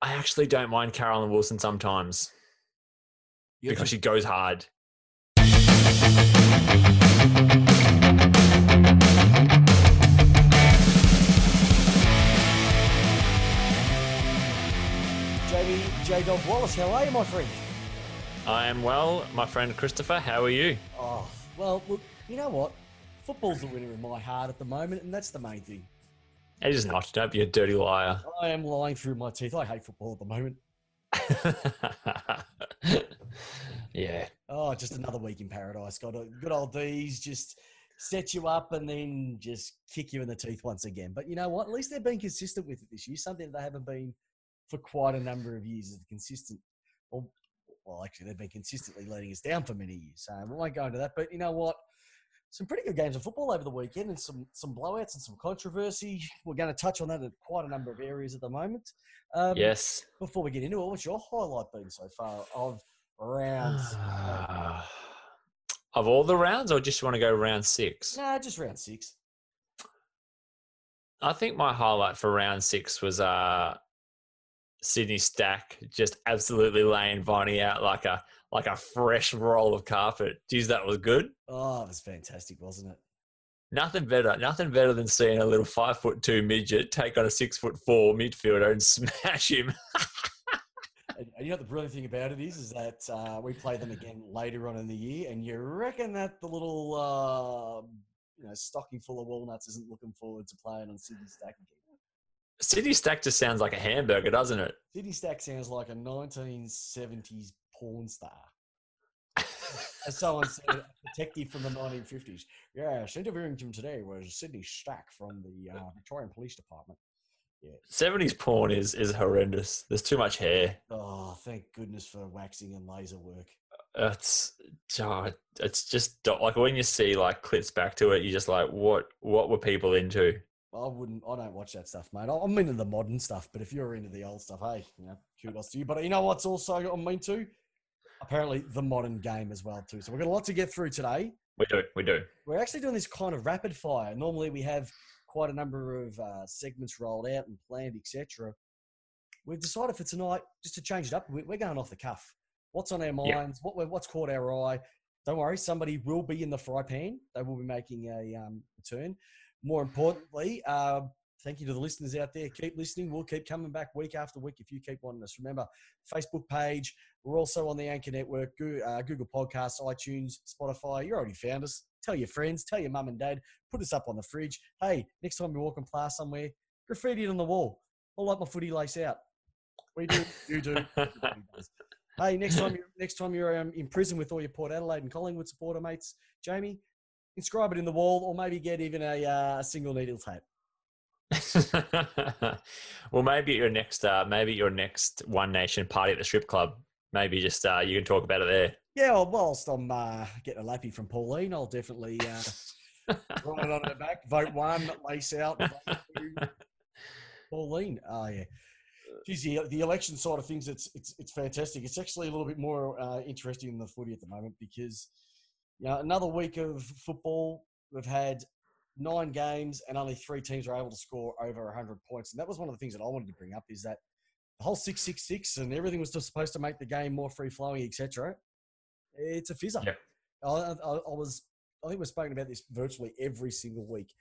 I actually don't mind Caroline Wilson sometimes You because she goes hard. Jamie J Dog Wallace, how are you, my friend? I am well, my friend Christopher. How are you? Oh, well, look, you know what? Football's the winner in my heart at the moment, and that's the main thing. It is not. Don't be a dirty liar. I am lying through my teeth. I hate football at the moment. yeah. Oh, just another week in paradise. Got a good old D's just set you up and then just kick you in the teeth once again. But you know what? At least they've been consistent with it this year. Something that they haven't been for quite a number of years. Is consistent. Well, well, actually, they've been consistently letting us down for many years. So we won't go into that. But you know what? Some pretty good games of football over the weekend, and some some blowouts and some controversy. We're going to touch on that in quite a number of areas at the moment. Um, Yes. Before we get into it, what's your highlight been so far of rounds? of all the rounds, or just want to go round six? Nah, just round six. I think my highlight for round six was uh, Sydney Stack just absolutely laying Viney out like a like a fresh roll of carpet. Geez, that was good. Oh, it was fantastic, wasn't it? Nothing better, nothing better than seeing a little five foot two midget take on a six foot four midfielder and smash him. And, you know what the brilliant thing about it is, is that uh, we play them again later on in the year, and you reckon that the little uh, you know stocking full of walnuts isn't looking forward to playing on Sydney Stack again. Sydney Stack just sounds like a hamburger, doesn't it? Sydney Stack sounds like a 1970s porn star. As someone said, a detective from the 1950s. Yes, interviewing him today was Sydney Stack from the uh, Victorian Police Department. Yeah. Seventies porn is is horrendous. There's too much hair. Oh, thank goodness for waxing and laser work. It's oh, it's just like when you see like clips back to it, you're just like, what what were people into? I wouldn't. I don't watch that stuff, mate. I'm into the modern stuff, but if you're into the old stuff, hey, you know, kudos to you. But you know what's also I'm into? Apparently, the modern game as well too. So we've got a lot to get through today. We do, we do. We're actually doing this kind of rapid fire. Normally, we have quite a number of uh, segments rolled out and planned, etc. We've decided for tonight just to change it up. We- We're going off the cuff. What's on our Yeah. minds? What what's caught our eye? Don't worry, somebody will be in the fry pan. They will be making a um, return. More importantly, uh, thank you to the listeners out there. Keep listening. We'll keep coming back week after week if you keep wanting us. Remember, Facebook page. We're also on the Anchor Network, uh, Google Podcasts, iTunes, Spotify. You already found us. Tell your friends, tell your mum and dad. Put us up on the fridge. Hey, next time you're walking past somewhere, graffiti it on the wall. I like my footy lace out. We do. You do. Hey, next time you're next time you're um, in prison with all your Port Adelaide and Collingwood supporter mates, Jamie, inscribe it in the wall, or maybe get even a uh, single needle tape. well, maybe at your next, uh, maybe your next One Nation party at the strip club. Maybe just uh, you can talk about it there. Yeah, well, whilst I'm uh, getting a lappy from Pauline, I'll definitely uh, write it on her back. Vote one, lace out. Pauline. Oh yeah. Geez, the, the election side of things, it's it's it's fantastic. It's actually a little bit more uh, interesting than the footy at the moment because you know another week of football. We've had nine games and only three teams were able to score over 100 points, and that was one of the things that I wanted to bring up is that the whole six six six and everything was just supposed to make the game more free flowing, etc. It's a fizzer. Yeah. I, I, I was I think we're speaking about this virtually every single week,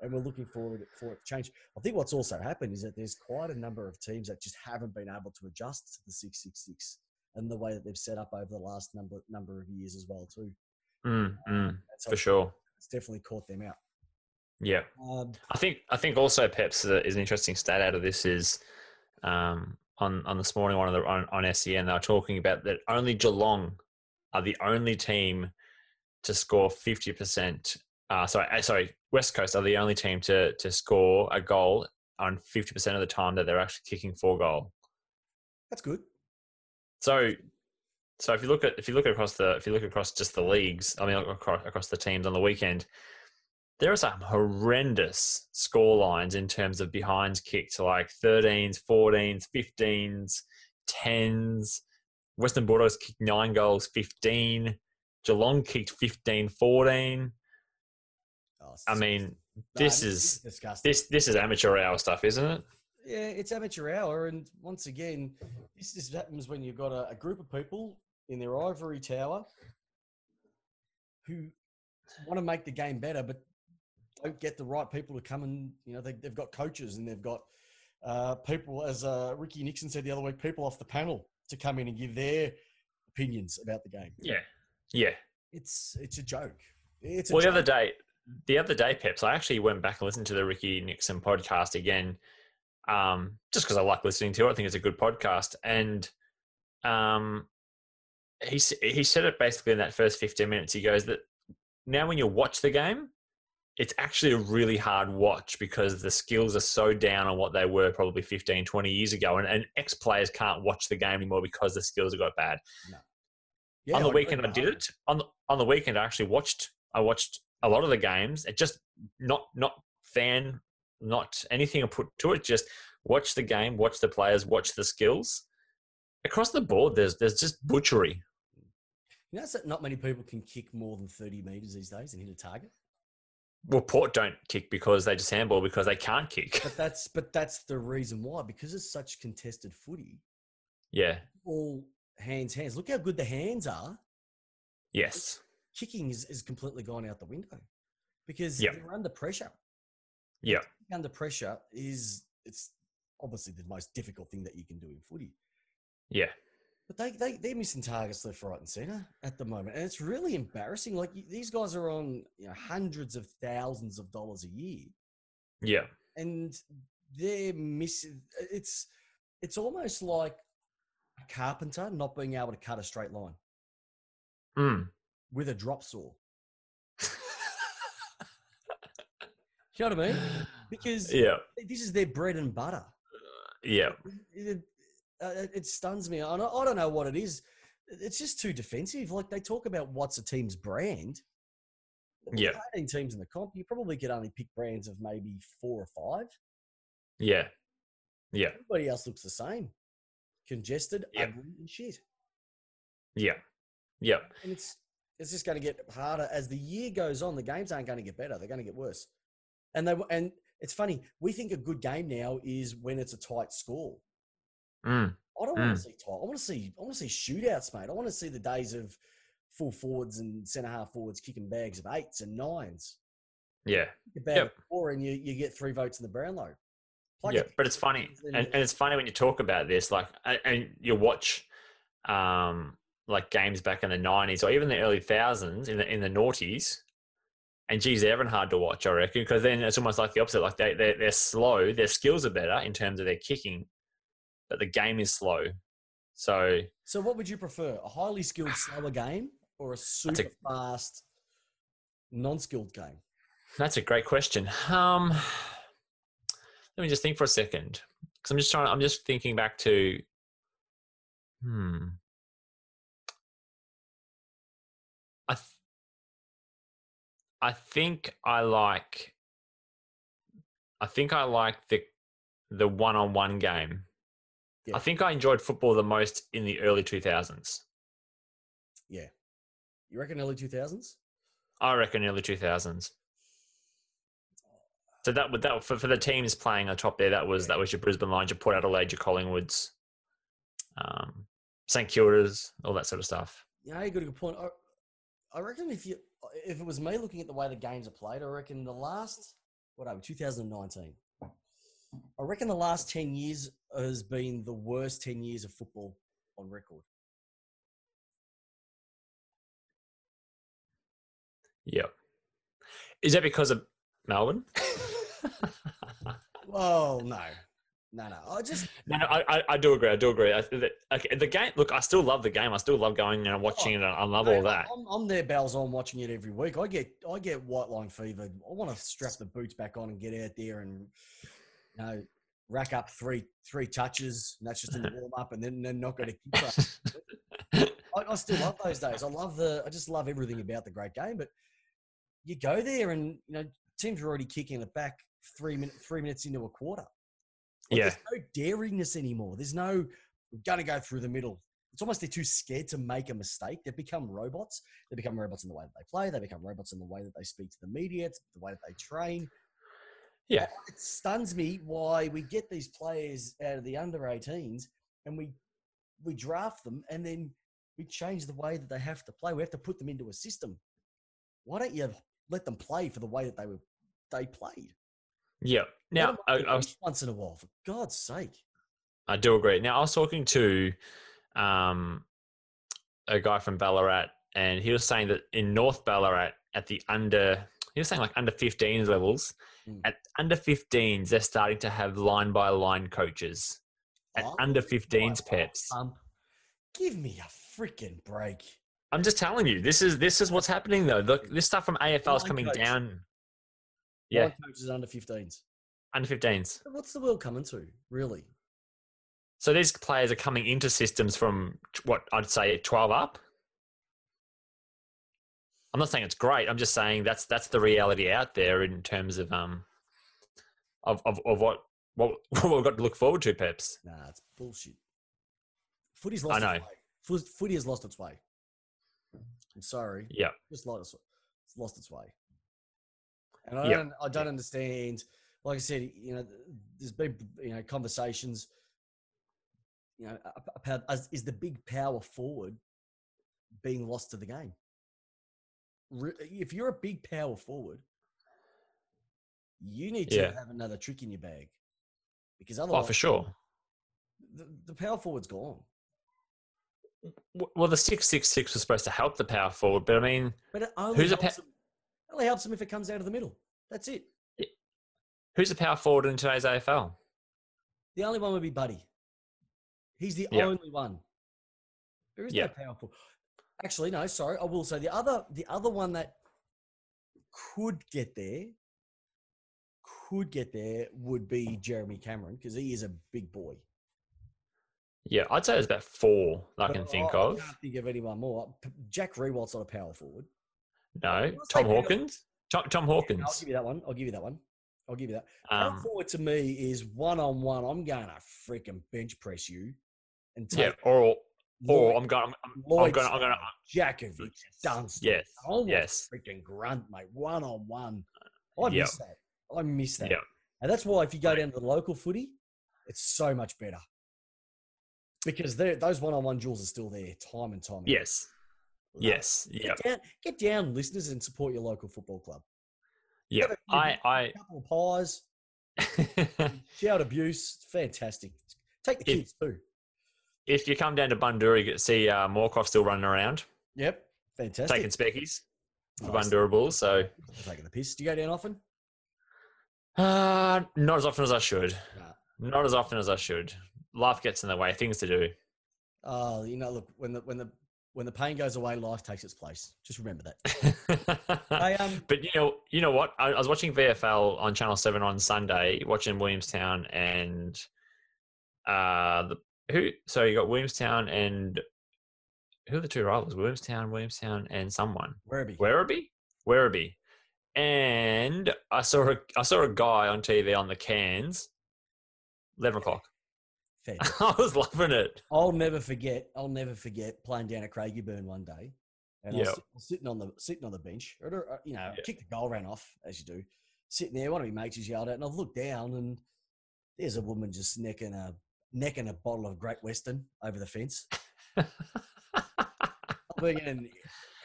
and we're looking forward for it to change. I think what's also happened is that there's quite a number of teams that just haven't been able to adjust to the six six six and the way that they've set up over the last number number of years as well too. Mm, mm, so for sure. it's definitely caught them out. Yeah. Um, I think I think also Peps is an interesting stat out of this is um, on on this morning one of the on, on SEN they were talking about that only Geelong are the only team to score fifty percent. Uh, sorry, uh, sorry, West Coast are the only team to to score a goal on fifty percent of the time that they're actually kicking for goal. that's good. So, so if you look at if you look across the if you look across just the leagues, I mean across, across the teams on the weekend, there are some horrendous score lines in terms of behinds kicked, like 13s, 14s, 15s, 10s. Western Bulldogs kicked nine goals, 15. Geelong kicked 15, 14. Oh, I mean, No, this it is disgusting. this this is amateur hour stuff, isn't it? Yeah, it's amateur hour, and once again, this just happens when you've got a, a group of people in their ivory tower who want to make the game better, but don't get the right people to come and you know they, they've got coaches and they've got uh, people, as uh, Ricky Nixon said the other week, people off the panel to come in and give their opinions about the game. Yeah, yeah. It's it's a joke. It's a Well, the other day, the other day, Peps, I actually went back and listened to the Ricky Nixon podcast again, um, just because I like listening to it. I think it's a good podcast, and um, he he said it basically in that first fifteen minutes. He goes that now when you watch the game, it's actually a really hard watch because the skills are so down on what they were probably 15, 20 years ago, and, and ex players can't watch the game anymore because the skills have got bad Yeah, on the I weekend I did wholeheartedly. it. On the, on the weekend I actually watched I watched a lot of the games. It just not not fan, not anything I put to it. Just watch the game, watch the players, watch the skills. Across the board, there's there's just butchery. You know that not many people can kick more than 30 meters these days and hit a target. Well, Port don't kick because they just handball because they can't kick. But that's but that's the reason why because it's such contested footy. yeah. All hands, hands. Look how good the hands are. Yes. Kicking is, is completely gone out the window because Yep. they're under pressure. Yeah. Under pressure is it's obviously the most difficult thing that you can do in footy. Yeah. But they, they, they're missing targets left, right, and centre at the moment. And it's really embarrassing. Like these guys are on you know, hundreds of thousands of dollars a year. Yeah. and they're missing. It's it's almost like a carpenter not being able to cut a straight line Mm. with a drop saw. You know what I mean? Because yeah. this is their bread and butter. Yeah. It, uh, it- stuns me. I don't, I don't know what it is. It's just too defensive. Like they talk about what's a team's brand. Yeah. 18 teams in the comp. You probably could only pick brands of maybe four or five. Yeah. Yeah. Everybody else looks the same. Congested, Yep. ugly, and shit. Yeah. Yeah. And it's it's just going to get harder as the year goes on. The games aren't going to get better; they're going to get worse. And they and it's funny. We think a good game now is when it's a tight score. Mm. I don't want to see tight. I want to see I want to see shootouts, mate. I want to see the days of full forwards and centre half forwards kicking bags of eights and nines. Yeah. A bag Yep. four and you, you get three votes in the Brownlow. Plug yeah, it but it's funny, and- and, it's funny when you talk about this, like, and, you watch, um, like games back in the nineties or even the early thousands in the in the noughties, and geez, they're even hard to watch, I reckon, because then it's almost like the opposite. Like they they're, they're slow, their skills are better in terms of their kicking, but the game is slow. So So, what would you prefer? A highly skilled, slower game or a super a- fast, non skilled game? that's a great question. Um, let me just think for a second, because I'm just trying. I'm just thinking back to, hmm. I, th- I think I like. I think I like the, the one-on-one game. Yeah. I think I enjoyed football the most in the early 2000s. Yeah. You reckon early 2000s? I reckon early 2000s. So that would that for, for the teams playing on top there, that was that was your Brisbane Lions, your Port Adelaide, your Collingwoods, um, St Kilda's, all that sort of stuff. Yeah, you got a good point. I, I reckon if you if it was me looking at the way the games are played, I reckon the last what are we, 2019. I reckon the last 10 years has been the worst 10 years of football on record. Yeah. Is that because of Melbourne? Oh no, no, no. I just no, no, I, I, I do agree. I do agree. I, the, okay, the game. Look, I still love the game. I still love going and watching it. I love all that. I'm I'm there, bells on, watching it every week. I get I get white line fever. I want to strap the boots back on and get out there and you know rack up three three touches. And that's just in the warm up, and then then not going to keep. I, I still love those days. I love the. I just love everything about the great game. But you go there, and you know teams are already kicking it back three minutes three minutes into a quarter. Like, Yeah. There's no daringness anymore. There's no we're going to go through the middle. It's almost they're too scared to make a mistake. They've become robots. They become robots in the way that they play. They become robots in the way that they speak to the media, it's the way that they train. Yeah. It stuns me why we get these players out of the under 18s and we we draft them and then we change the way that they have to play. We have to put them into a system. Why don't you let them play for the way that they were they played? Yeah. Now, I, I, was, once in a while, for God's sake. I do agree. Now, I was talking to um, a guy from Ballarat, and he was saying that in North Ballarat, at the under, he was saying like under 15s levels, Mm. at under 15s, they're starting to have line by line coaches. At Oh, under my 15s, God, peps. Pump. Give me a freaking break. I'm just telling you, this is this is what's happening though. Look, this stuff from AFL is coming coach. down. Yeah, Line coaches under 15s. under 15s. What's the world coming to, really? So these players are coming into systems from what I'd say 12 up. I'm not saying it's great. I'm just saying that's that's the reality out there in terms of um of of, of what what what we've got to look forward to, Peps. Nah, it's bullshit. Footy's lost I know. its way. Footy has lost its way. I'm sorry. Yeah, Just lost, it's lost its way. And I don't, I don't understand. Like I said, you know, there's been you know conversations. You know, about is the big power forward being lost to the game? If you're a big power forward, you need to Yeah. have another trick in your bag, because otherwise, oh otherwise, for sure. the, the power forward's gone. Well, the six six six was supposed to help the power forward, but I mean, But it only Who's a helps pa- them, it only helps them if it comes out of the middle. That's it. who's the power forward in today's AFL? The only one would be Buddy. He's the Yep. only one. There is Yep. no powerful. Actually, no. Sorry, I will say the other the other one that could get there, could get there would be Jeremy Cameron because he is a big boy. Yeah, I'd say there's about four I But can think I of. can't think of anyone more. Jack Riewoldt's not a power forward. No, Tom Hawkins. Tom, Tom Yeah, I'll Hawkins. give you that one. I'll give you that one. I'll give you that. Power Um, forward to me is one on one. I'm going to freaking bench press you and take yeah, or or Lloyd- I'm going. I'm, I'm Lloyd going. I'm going. Jakovich, Dunstall. Yes. Oh, my Yes. freaking grunt, mate. One on oh, one. I Yep. miss that. Oh, I miss that. Yep. And that's why if you go down to the local footy, it's so much better. Because those one on one duels are still there time and time. again. Yes. Love Yes. it. Yeah. Get down, get down, listeners, and support your local football club. Yeah. A- I. A couple of pies, shout abuse. It's fantastic. Take the kids too. If you come down to Bundoora, you get to see uh, Morkoff still running around, Yep. Fantastic. taking speckies for Nice. Bundoora Bulls. So, Taking the piss. Do you go down often? uh, not as often as I should. Nah. Not as often as I should. Life gets in the way. Things to do. Oh, you know, look when the when the when the pain goes away, life takes its place. Just remember that. I um But you know, you know what? I, I was watching VFL on Channel Seven on Sunday, watching Williamstown and uh the who. So you got Williamstown and who are the two rivals? Williamstown, Williamstown, and someone. Werribee. Werribee, Werribee, and I saw a I saw a guy on TV on the cans. Eleven o'clock. I was loving it. I'll never forget. I'll never forget playing down at Craigieburn one day, and I was sitting on the sitting on the bench. or, uh, You know, kicked the goal, ran off as you do. Sitting there, one of my mates just yelled out, and I looked down, and there's a woman just necking a necking a bottle of Great Western over the fence. I'm thinking,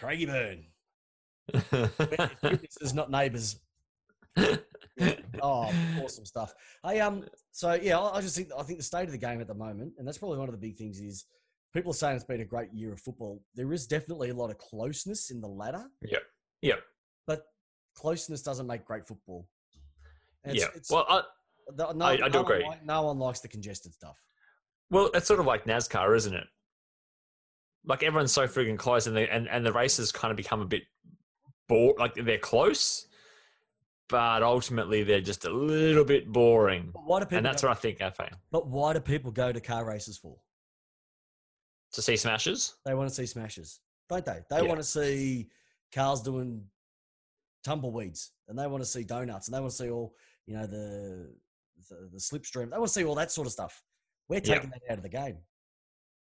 Craigieburn, witnesses, not neighbours. Oh, awesome stuff. Hey, um, so yeah, I just think I think the state of the game at the moment, and that's probably one of the big things is people are saying it's been a great year of football. There is definitely a lot of closeness in the ladder, Yeah, yeah. but closeness doesn't make great football. And Yeah. it's- Well, I, the- no, I- I do one agree. like- no one likes the congested stuff. Well, it's sort of like NASCAR, isn't it? Like everyone's so freaking close, and the and, and the races kind of become a bit bored. Like they're close, but ultimately they're just a little bit boring. Why do people? And that's go, what I think. I FA But why do people go to car races for? to see smashes. They want to see smashes, don't they? They Yeah. want to see cars doing tumbleweeds, and they want to see donuts, and they want to see all you know the the, the slipstream. They want to see all that sort of stuff. We're Yeah. taking that out of the game.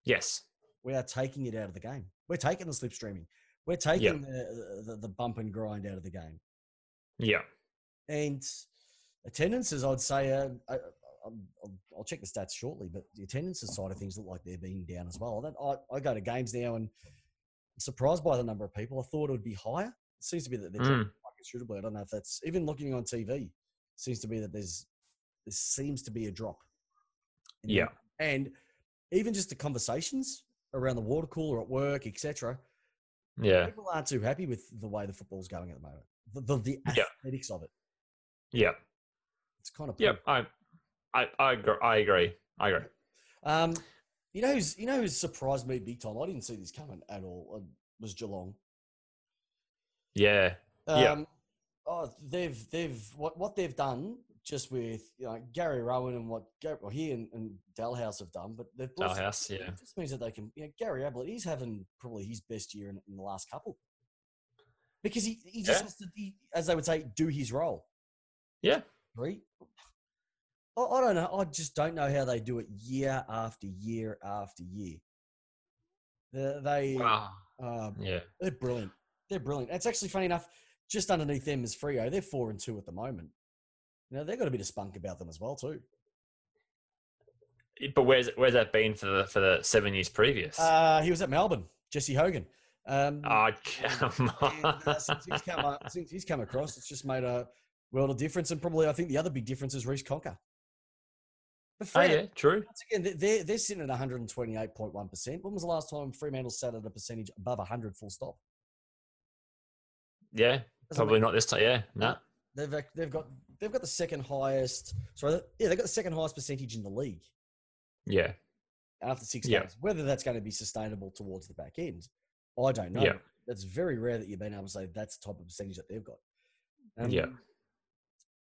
Yes. We are taking it out of the game. We're taking the slipstreaming. We're taking the, the the bump and grind out of the game. Yeah. And attendances, I'd say, uh, I, I'll, I'll- I'll check the stats shortly, but the attendances side of things look like they're being down as well. That, I, I go to games now and I'm surprised by the number of people. I thought it would be higher. It seems to be that they're Mm. quite considerably. I don't know if that's even looking on TV. Seems to be that there's there seems to be a drop. Yeah. and even just the conversations around the water cooler at work, etc. Yeah. People aren't too happy with the way the football's going at the moment. The, the, the Yeah. of it. Yeah. It's kind of Yep. I, I, I, agree. I agree. I agree. Um, you know who's you know who's surprised me big time. I didn't see this coming at all. It Was Geelong. Yeah. Yeah. Um, Oh, they've they've what what they've done just with you know Gary Rohan and what well, he and, and Dahlhaus have done, but they've some- Dahlhaus, yeah. It just means that they can. You know, Gary Ablett, he's having probably his best year in, in the last couple because he he just Yeah. has to, he, as they would say, do his role. Yeah. Three. I, I don't know. I just don't know how they do it year after year after year. The, they Wow. uh, Yeah. they're brilliant. They're brilliant. It's actually funny enough. Just underneath them is Freo. They're four and two at the moment. You know, they've got a bit of spunk about them as well too. But where's where's that been for the for the seven years previous? Uh, he was at Melbourne. Jesse Hogan. Um, oh come and, on. uh, since, he's come, uh, since he's come across, it's just made a world of difference. And probably, I think the other big difference is Reece Conca. But oh yeah, true. once again, they- they're, they're sitting at 128.1%. When was the last time Fremantle sat at a percentage above 100 full stop? Yeah, Doesn't probably not this time. Yeah, no. They've, they've got they've got the second highest. Sorry, yeah, they've got the second highest percentage in the league Yeah, after six Yeah. games. Whether that's going to be sustainable towards the back end, I don't know. Yeah. That's very rare that you've been able to say that's the type of percentage that they've got. Yeah.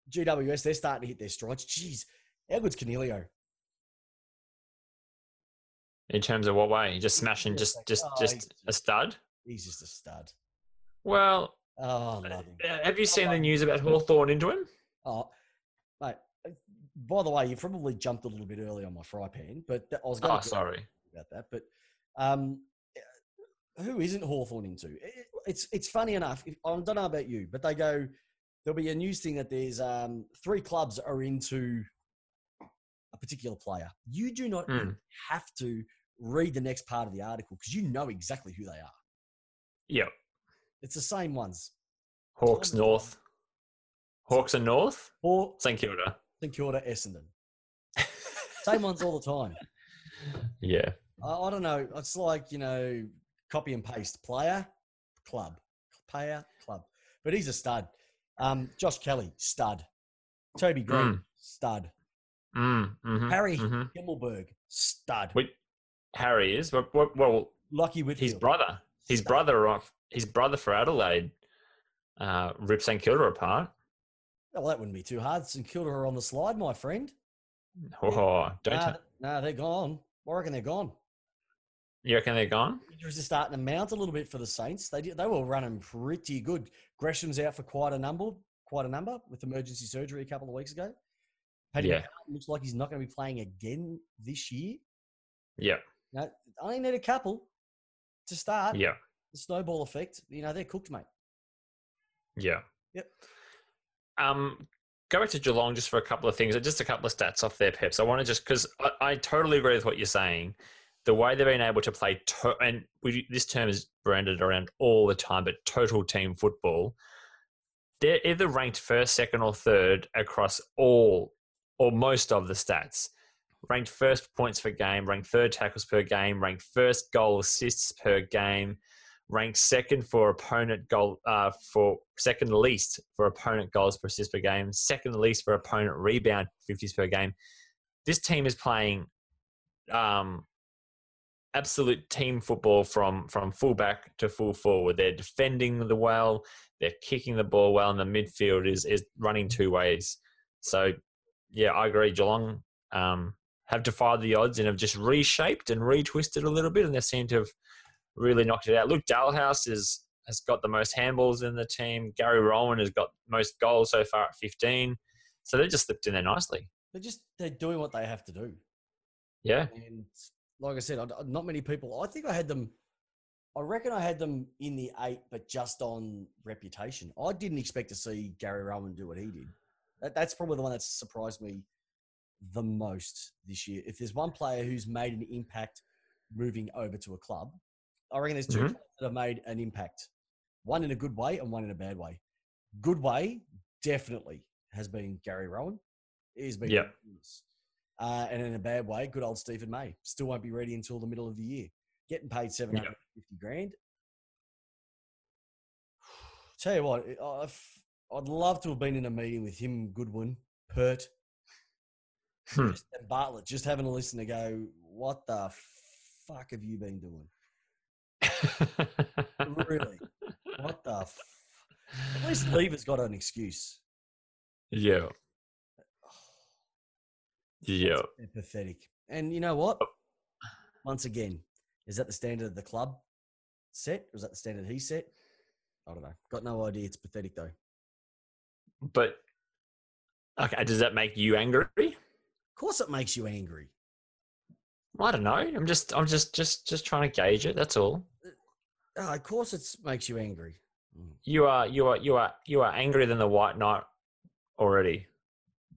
GWS, they're starting to hit their strides. Jeez, how good's Coniglio? in terms of what way? Just smashing, just just oh, just he's- a stud. He's just a stud. Well, Oh, I love him. uh, have you seen the news about Hawthorn into him? Oh, mate. By the way, you probably jumped a little bit early on my fry pan, but that, I was going Oh, to sorry. about that. But um, who isn't Hawthorn into? It- It's it's funny enough. If, I don't know about you, but they go. There'll be a news thing that there's um, three clubs are into a particular player. You do not Hmm. have to read the next part of the article because you know exactly who they are. Yep. It's the same ones. Hawks North. Hawks and North. Or St Kilda. St Kilda, Essendon. Same ones all the time. yeah. I, I don't know. It's like you know, copy and paste. Player, club, player, club. But he's a stud. Um, Josh Kelly, stud. Toby Greene, Mm. stud. Mm, hmm Harry hmm Himmelberg, stud. Wait, Harry is well, well, well Lucky with his brother. His Stud. brother off. His brother for Adelaide. Uh, ripped St Kilda apart. Well, that wouldn't be too hard. St Kilda are on the slide, my friend. Oh, don't Nah, t- nah, they're gone. I reckon they're gone. you reckon they're gone? Injuries are starting to mount a little bit for the Saints. They did, they were running pretty good. Gresham's out for quite a number, quite a number with emergency surgery a couple of weeks ago. Paddy Yeah. McCartin looks like he's not going to be playing again this year. Yeah, Now, I only need a couple to start. yeah, The snowball effect. You know, they're cooked, mate. yeah. Yep. Um, go back to Geelong just for a couple of things, just a couple of stats off their peps. I want to just because I, I totally agree with what you're saying. The way they've been able to play, to, and we, this term is branded around all the time, but total team football. They're either ranked first, second, or third across all or most of the stats. Ranked first points per game, ranked third tackles per game, ranked first goal assists per game, ranked second for opponent goal uh, for second least for opponent goals per assist per game, second least for opponent rebound 50s per game. This team is playing um, absolute team football from from fullback to full forward. They're defending the well, they're kicking the ball well, and the midfield is is running two ways. So, yeah, I agree. Geelong um, have defied the odds and have just reshaped and retwisted a little bit, and they seem to have really knocked it out. Luke Dahlhaus is has got the most handballs in the team. Gary Rohan has got most goals so far at 15. So they just slipped in there nicely. They're just they're doing what they have to do. Yeah. And like I said, not many people. I think I had them. I reckon I had them in the eight, but just on reputation. I didn't expect to see Gary Rohan do what he did. That, that's probably the one that's surprised me the most this year. If there's one player who's made an impact moving over to a club, I reckon there's 2 Mhm. that have made an impact. One in a good way and one in a bad way. Good way definitely has been Gary Rohan. He's been Yep. Uh, and in a bad way, good old Steven May still won't be ready until the middle of the year. Getting paid seven hundred fifty grand. Tell you what, I've, I'd love to have been in a meeting with him, Goodwin, Pert, Hmm. and Bartlett, just having a listen to go, what the fuck have you been doing? Really? What the? F- At least Lever's got an excuse. yeah. Yeah. Pathetic. And you know what? Oh. Once again, is that the standard of the club set? Or is that the standard he set? I don't know. Got no idea. It's pathetic though. But okay, does that make you angry? Of course, it makes you angry. I don't know. I'm just I'm just just just trying to gauge it. That's all. Oh, of course, it makes you angry. Mm. You are you are you are you are angrier than the White Knight already.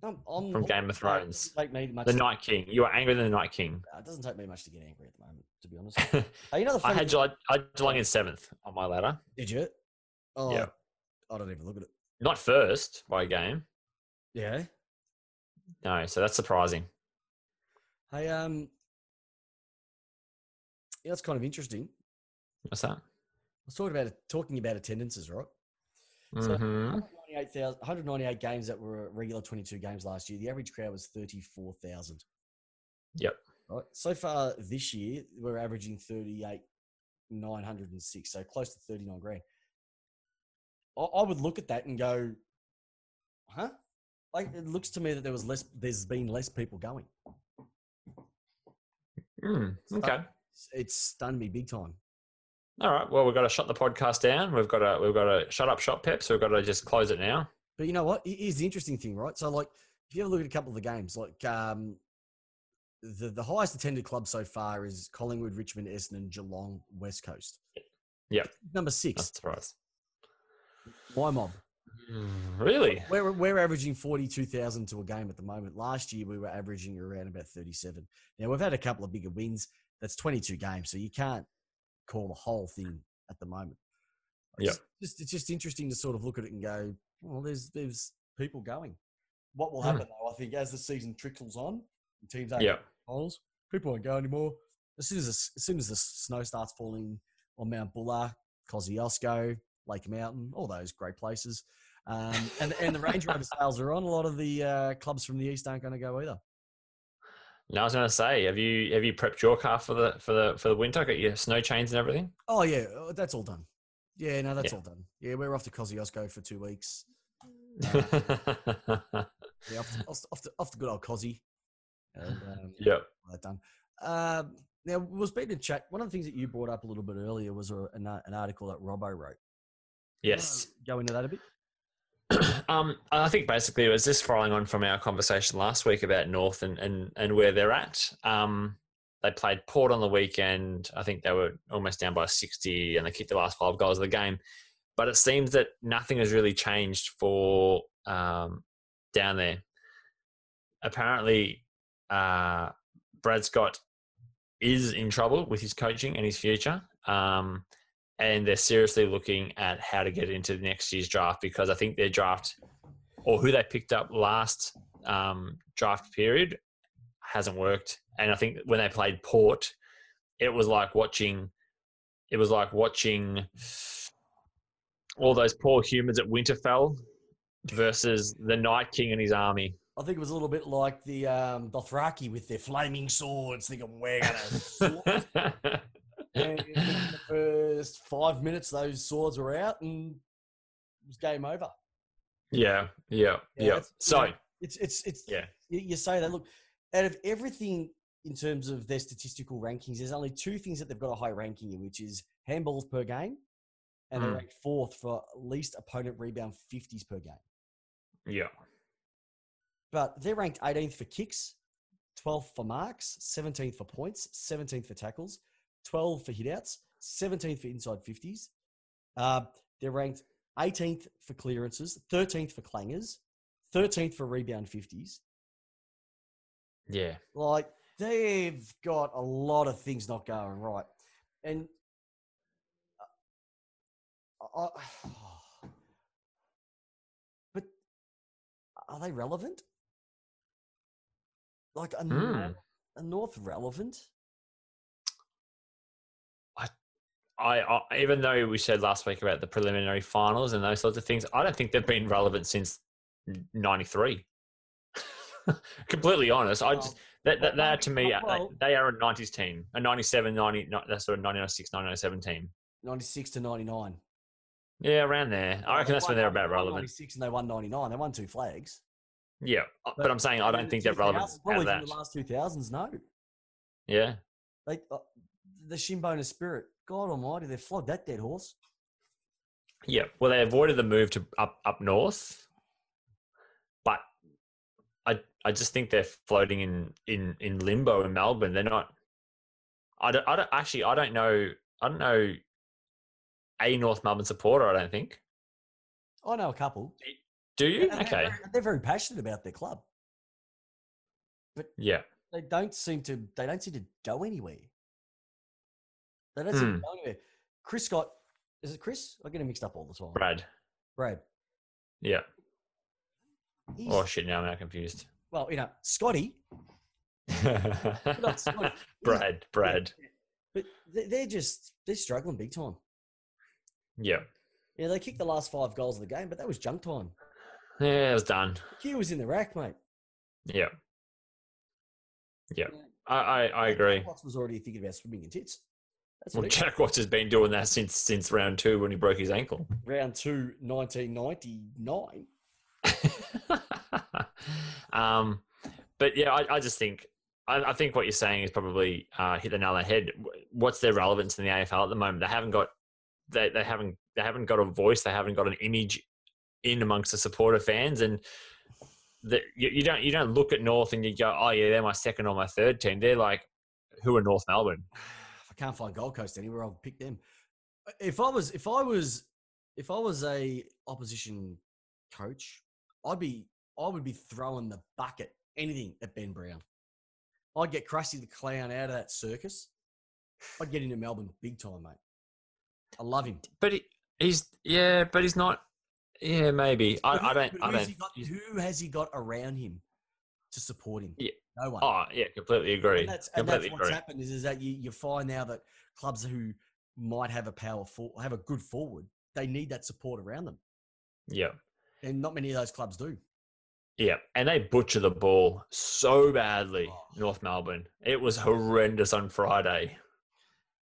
I'm, I'm, From Game of Thrones. take me much The Night King. You are angrier than the Night King. uh, It doesn't take me much to get angry at the moment, to be honest. Hey, you know the I had Geelong, I had Geelong in seventh on my ladder. Did you? Oh, Yeah. I don't even look at it. Not first by a game. Yeah. No, so that's surprising. Hey, um, yeah, that's kind of interesting. What's that? I was talking about talking about attendances, right? So- Mhm. 198,000 198 games that were regular 22 games last year. The average crowd was 34,000. Yep. Right. So far this year, we're averaging 38, 906. So close to 39 grand. I, I would look at that and go, huh? Like it looks to me that there was less, there's been less people going. Mm, okay. It's, it's stunned me big time. All right. Well, we've got to shut the podcast down. We've got to we've got to shut up shop, Pep. So we've got to just close it now. But you know what? Here's the interesting thing, right? So, like, if you ever look at a couple of the games, like um, the the highest attended club so far is Collingwood, Richmond, Essendon, Geelong, West Coast. Yep. Number six, a surprise. my mob. Really? We're we're averaging forty two thousand to a game at the moment. Last year we were averaging around about thirty seven. Now we've had a couple of bigger wins. That's twenty two games, so you can't call the whole thing at the moment. It's Yep. Just it's just interesting to sort of look at it and go, well, there's there's people going. What will Hmm. happen though? I think as the season trickles on, teams aren't yeah. goals, people won't go anymore. As soon as the, as soon as the snow starts falling on Mount Buller, Kosciuszko, Lake Mountain, all those great places, um, and teams are on, a lot of the clubs from the east aren't Yeah. Now I was going to say, have you have you prepped your car for the for the for the winter? Got your snow chains and everything? Oh yeah, uh, that's all done. Yeah, no, that's Yeah. all done. Yeah, we're off to Kosciuszko for two weeks. Yeah, off to, off to, off to, good old Cosy. And um, yep. all that done. Um, now, we'll speak to chat. One of the things that you brought up a little bit earlier was a, an, uh, an article that Robbo wrote. Yes. Go into that a bit. um, I think basically it was just following on from our conversation last week about North and, and, and where they're at. Um, they played Port on the weekend. I think they were almost down by 60 and they kicked the last five goals of the game. But it seems that nothing has really changed for um, down there. Apparently, uh, Brad Scott is in trouble with his coaching and his future. Um, and they're seriously looking at how to get into next year's draft because I think their draft or who they picked up last um, draft period hasn't worked. And I think when they played Port, it was like watching. It was like watching all those poor humans at Winterfell versus the Night King and his army. I think it was a little bit like the um, Dothraki with their flaming swords, thinking we're sword. And in the first five minutes, those swords were out and it was game over. yeah, yeah, Yeah, yeah. So, yeah. It's, it's, it's, yeah, you, you say that look out of everything in terms of their statistical rankings there's only two things that they've got a high ranking in which is handballs per game and they're Mm. ranked fourth for least opponent rebound 50s per game yeah, but they're ranked 18th for kicks 12th for marks 17th for points 17th for tackles 12th for hitouts 17th for inside 50s uh, they're ranked 18th for clearances 13th for clangers 13th for rebound 50s. Yeah. Like they've got a lot of things not going right, and I, but are they relevant? Like a, a North relevant? I, I even though we said last week about the preliminary finals and those sorts of things, I don't think they've been relevant since '93. Completely honest, I just that, that, that to me, uh, uh, they are a '90s team, a '97, 90, that's sort of '96, '97 team. 96 to 99. Yeah, around there. I reckon that's when they're about relevant. 96 and they won 99. They won two flags. Yeah, uh, but, but I'm saying I don't think they're relevant. Probably that. the last 2000s, no. Yeah. They, uh, the Shinboner spirit. God Almighty, they flogged that dead horse. Yeah, well, they avoided the move to up up north, but I I just think they're floating in in in limbo in Melbourne. They're not. I don't. I don't actually. I don't know. I don't know. A North Melbourne supporter. I don't think. I know a couple. Do you? And okay. They're very, they're very passionate about their club, but Yeah. they don't seem to. They don't seem to go anywhere. Hmm. seem go anywhere. Chris Scott. Is it Chris? I get him mixed up all the time. Brad. Brad. Yeah. He's, Oh shit! Now I'm now confused. well, you know, Scotty. Scotty. Brad. Brad. But they- they're just they're struggling big time. Yeah. Yeah, they kicked the last five goals of the game, but that was junk time. Yeah, it was done. Q was in the rack, mate. Yeah. Yeah. I I, I agree. Fox was already thinking about swimming in tits. That's Well, Jack Watts has been doing that since since round two when he broke his ankle. round two, 1999. um, but yeah, I, I just think I, I think what you're saying is probably uh, hit the nail on the head. What's their relevance in the AFL at the moment? They haven't got they, they haven't they haven't got a voice. They haven't got an image in amongst the supporter fans, and the, you, you don't you don't look at North and you go, oh yeah, they're my second or my third team. They're like, who are North Melbourne? I can't find Gold Coast anywhere, I'll pick them. If I was, if I was, if I was a opposition coach, I'd be, I would be throwing the bucket, anything at Ben Brown. I'd get Krusty the Clown out of that circus. I'd get into Melbourne big time, mate. I love him. But he, he's yeah, but he's not. Yeah, maybe. I, I don't. I don't. he got- who has he got around him to support him? Yeah. No one. Oh yeah, completely agree. and that's, and that's what's agree. happened is, is that you, you find now that clubs who might have a power for, have a good forward, they need that support around them, Yeah, and not many of those clubs do. yeah, and they butcher the ball so badly. Oh. North Melbourne. It was horrendous on Friday.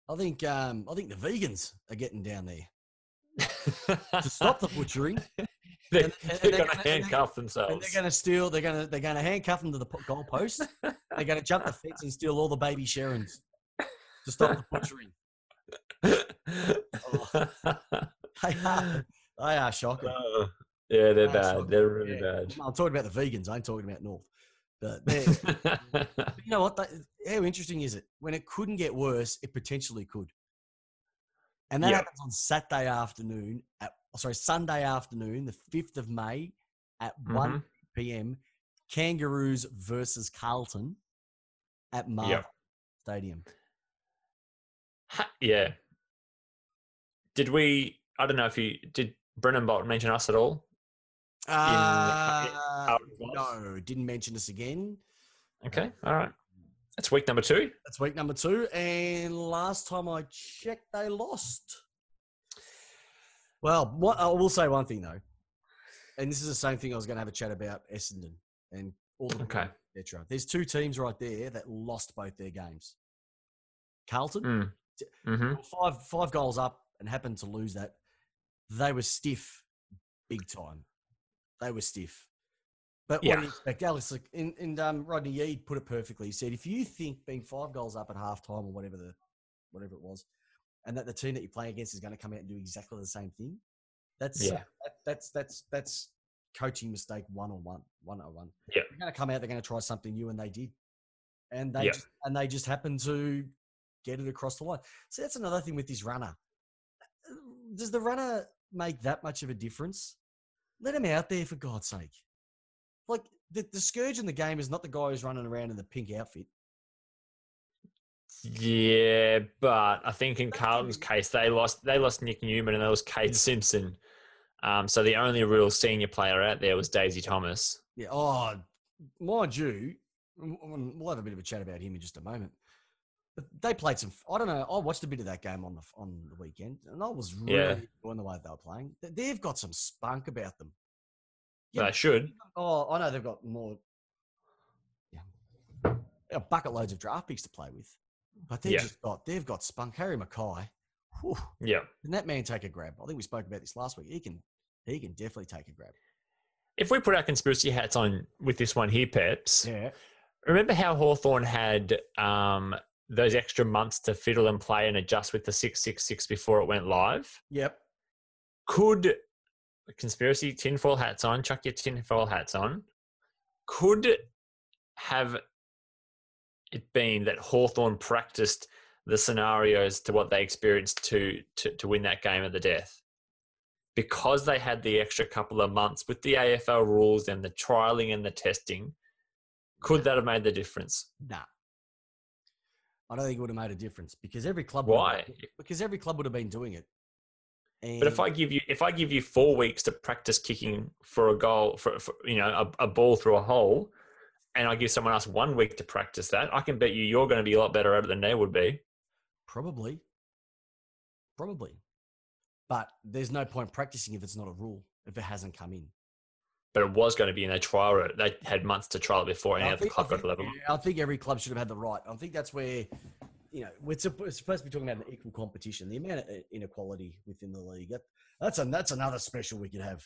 I think um, I think the vegans are getting down there to stop the butchering, they're and- and they're they're going to and handcuff and themselves. they're going to steal. They're going to they're going to handcuff them to the po- goalpost. they're going to jump the fence and steal all the baby Sharons to stop the butchering. They are, they are shocking. Oh, yeah, they're Ah, bad. shocking. They're really Yeah. I'm talking about the vegans. I ain't talking about North. But. But you know what? That, how interesting is it? When it couldn't get worse, it potentially could. And that Yeah. happens on Saturday afternoon, at, sorry, Sunday afternoon, the 5th of May at 1 Mhm. p.m. Kangaroos versus Carlton at Marvel Stadium. Ha- yeah. Did we? I don't know if you did. Brennan Bolt mention us at all? Uh, it was? no, didn't mention us again. Okay, all right. That's week number two. That's week number two. And last time I checked, they lost. Well, what, I will say one thing though, and this is the same thing I was going to have a chat about Essendon and all the Okay. etc. There's two teams right there that lost both their games. Carlton, Mm. hmm five five goals up and happened to lose that. They were stiff, big time. They were stiff. But what Yeah. do you expect? Alex like, and, and um, Rodney Eade put it perfectly. He said, if you think being five goals up at halftime or whatever the whatever it was, and that the team that you're playing against is going to come out and do exactly the same thing, that's Yeah. that, that's that's that's coaching mistake one on one, one on one. Yeah. They're going to come out. They're going to try something new, and they did, and they Yeah. just, and they just happened to get it across the line. So that's another thing with this runner. Does the runner make that much of a difference? Let him out there for God's sake. like the, the scourge in the game is not the guy who's running around in the pink outfit. Yeah, but I think in Carlton's case, they lost they lost Nick Newman and they lost Kade Simpson. Um, so the only real senior player out there was Daisy Thomas. Yeah. Oh, mind you, we'll have a bit of a chat about him in just a moment. But they played some. I don't know. I watched a bit of that game on the on the weekend, and I was really Yeah. enjoying the way they were playing. They- They've got some spunk about them. Yeah. they should. Oh, I know they've got more. Yeah, got bucket loads of draft picks to play with, but they've Yeah. just got they've got spunk. Harry McKay, whew, Yeah. can that man take a grab? I think we spoke about this last week. He can he can definitely take a grab. If we put our conspiracy hats on with this one here, Peps, Yeah, remember how Hawthorn had um, those extra months to fiddle and play and adjust with the 666 before it went live? yep. Could conspiracy tinfoil hats on, chuck your tinfoil hats on, could have it been that Hawthorn practiced the scenarios to what they experienced to, to, to win that game at the death? Because they had the extra couple of months with the AFL rules and the trialing and the testing, could that have made the difference? Nah. I don't think it would have made a difference because every club. would have- Why? Because every club would have been doing it. And But if I give you if I give you four weeks to practice kicking for a goal for, for you know a, a ball through a hole, and I give someone else one week to practice that, I can bet you you're going to be a lot better at it than they would be. probably, probably, but there's no point practicing if it's not a rule if it hasn't come in. But it was going to be in their trial. They had months to trial it before any other think, club got to level. I think every club should have had the right. I think that's where, you know, we're supposed to be talking about an equal competition. The amount of uh, inequality within the league. That's a, that's another special we could have.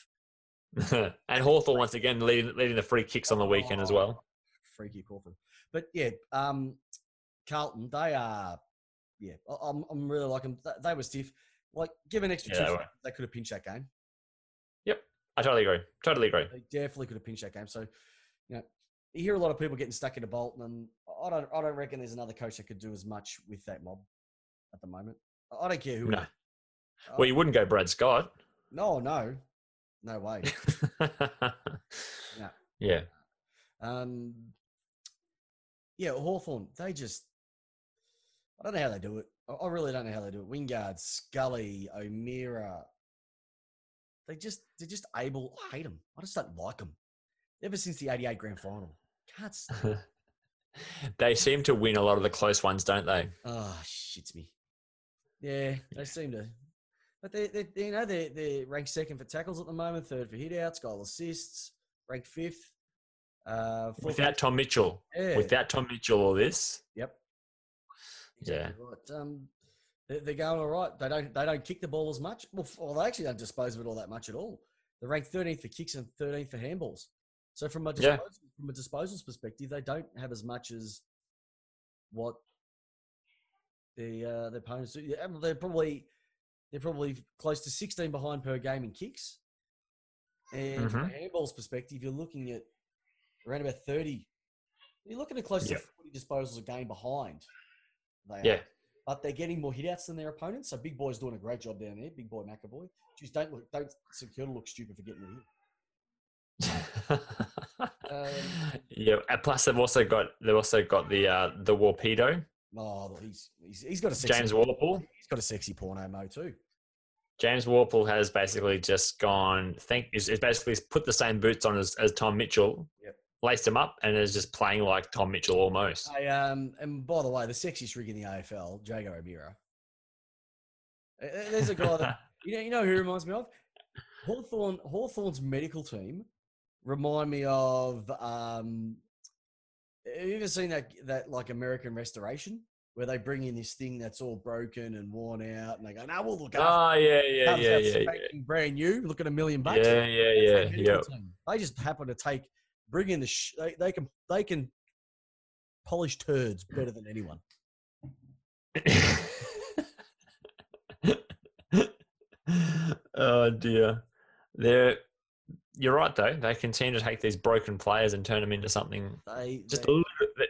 and Hawthorn once again leading leading the free kicks on the weekend as well. Freaky Crawford. But yeah, um, Carlton, they are, yeah, I'm, I'm really liking them. They were stiff. Like, give an extra Yeah, two, they they could have pinched that game. Yep, I totally agree. Totally agree. They definitely could have pinched that game. So, you know, you hear a lot of people getting stuck in a Bolton, and I don't, I don't reckon there's another coach that could do as much with that mob at the moment. I don't care who. No. Well, you wouldn't go Brad Scott. no, no, no way. Yeah. Um, yeah, Hawthorn, they just, I don't know how they do it. I- really don't know how they do it. Wingard, Scully, O'Meara, they just, they're just able. I hate them. I just don't like them. Ever since the 88 grand final. Can't stand they seem to win a lot of the close ones, don't they? Oh, shits me. Yeah, they seem to. But they, they, you know, they're, they're ranked second for tackles at the moment, third for hitouts, goal assists, ranked fifth. Uh, Without Tom Mitchell. yeah, Without Tom Mitchell, all this. yep. Yeah. Right. Um, they're, they're going all right. They don't they don't kick the ball as much. Well, well, they actually don't dispose of it all that much at all. They're ranked 13th for kicks and 13th for handballs. So from a Yeah. from a disposals perspective, they don't have as much as what the uh, the opponents do. Yeah, They're probably they're probably close to 16 behind per game in kicks. And from a handballs perspective, you're looking at around about 30. You're looking at close Yeah. to 40 disposals a game behind. They Yeah. are. But they're getting more hitouts than their opponents. So Big Boy's doing a great job down there. Big Boy McEvoy. Just don't look, don't secure look stupid for getting a hit. Um, yeah. And plus, they've also got they've also got the uh, the Worpedo, Oh, he's, he's he's got a sexy, James Worpel. He's got a sexy porno mo too. James Worpel has basically just gone. Think is, is basically put the same boots on as, as Tom Mitchell. Yep. Laced him up and is just playing like Tom Mitchell almost. I, um, and by the way, the sexiest rig in the AFL, Jaeger O'Meara. Uh, uh, There's a guy that you know. You know who reminds me of? Hawthorn, Hawthorn's medical team remind me of. Um, have you ever seen that that like American Restoration where they bring in this thing that's all broken and worn out, and they go, "No, we'll look after." Oh yeah, yeah, yeah, yeah, yeah, brand new, look at a million bucks. yeah, yeah, yeah, yeah. They just happen to take, bring in the. Sh- they, they can they can polish turds better than anyone. oh dear. They're you're right though. They continue to take these broken players and turn them into something They just they- a little bit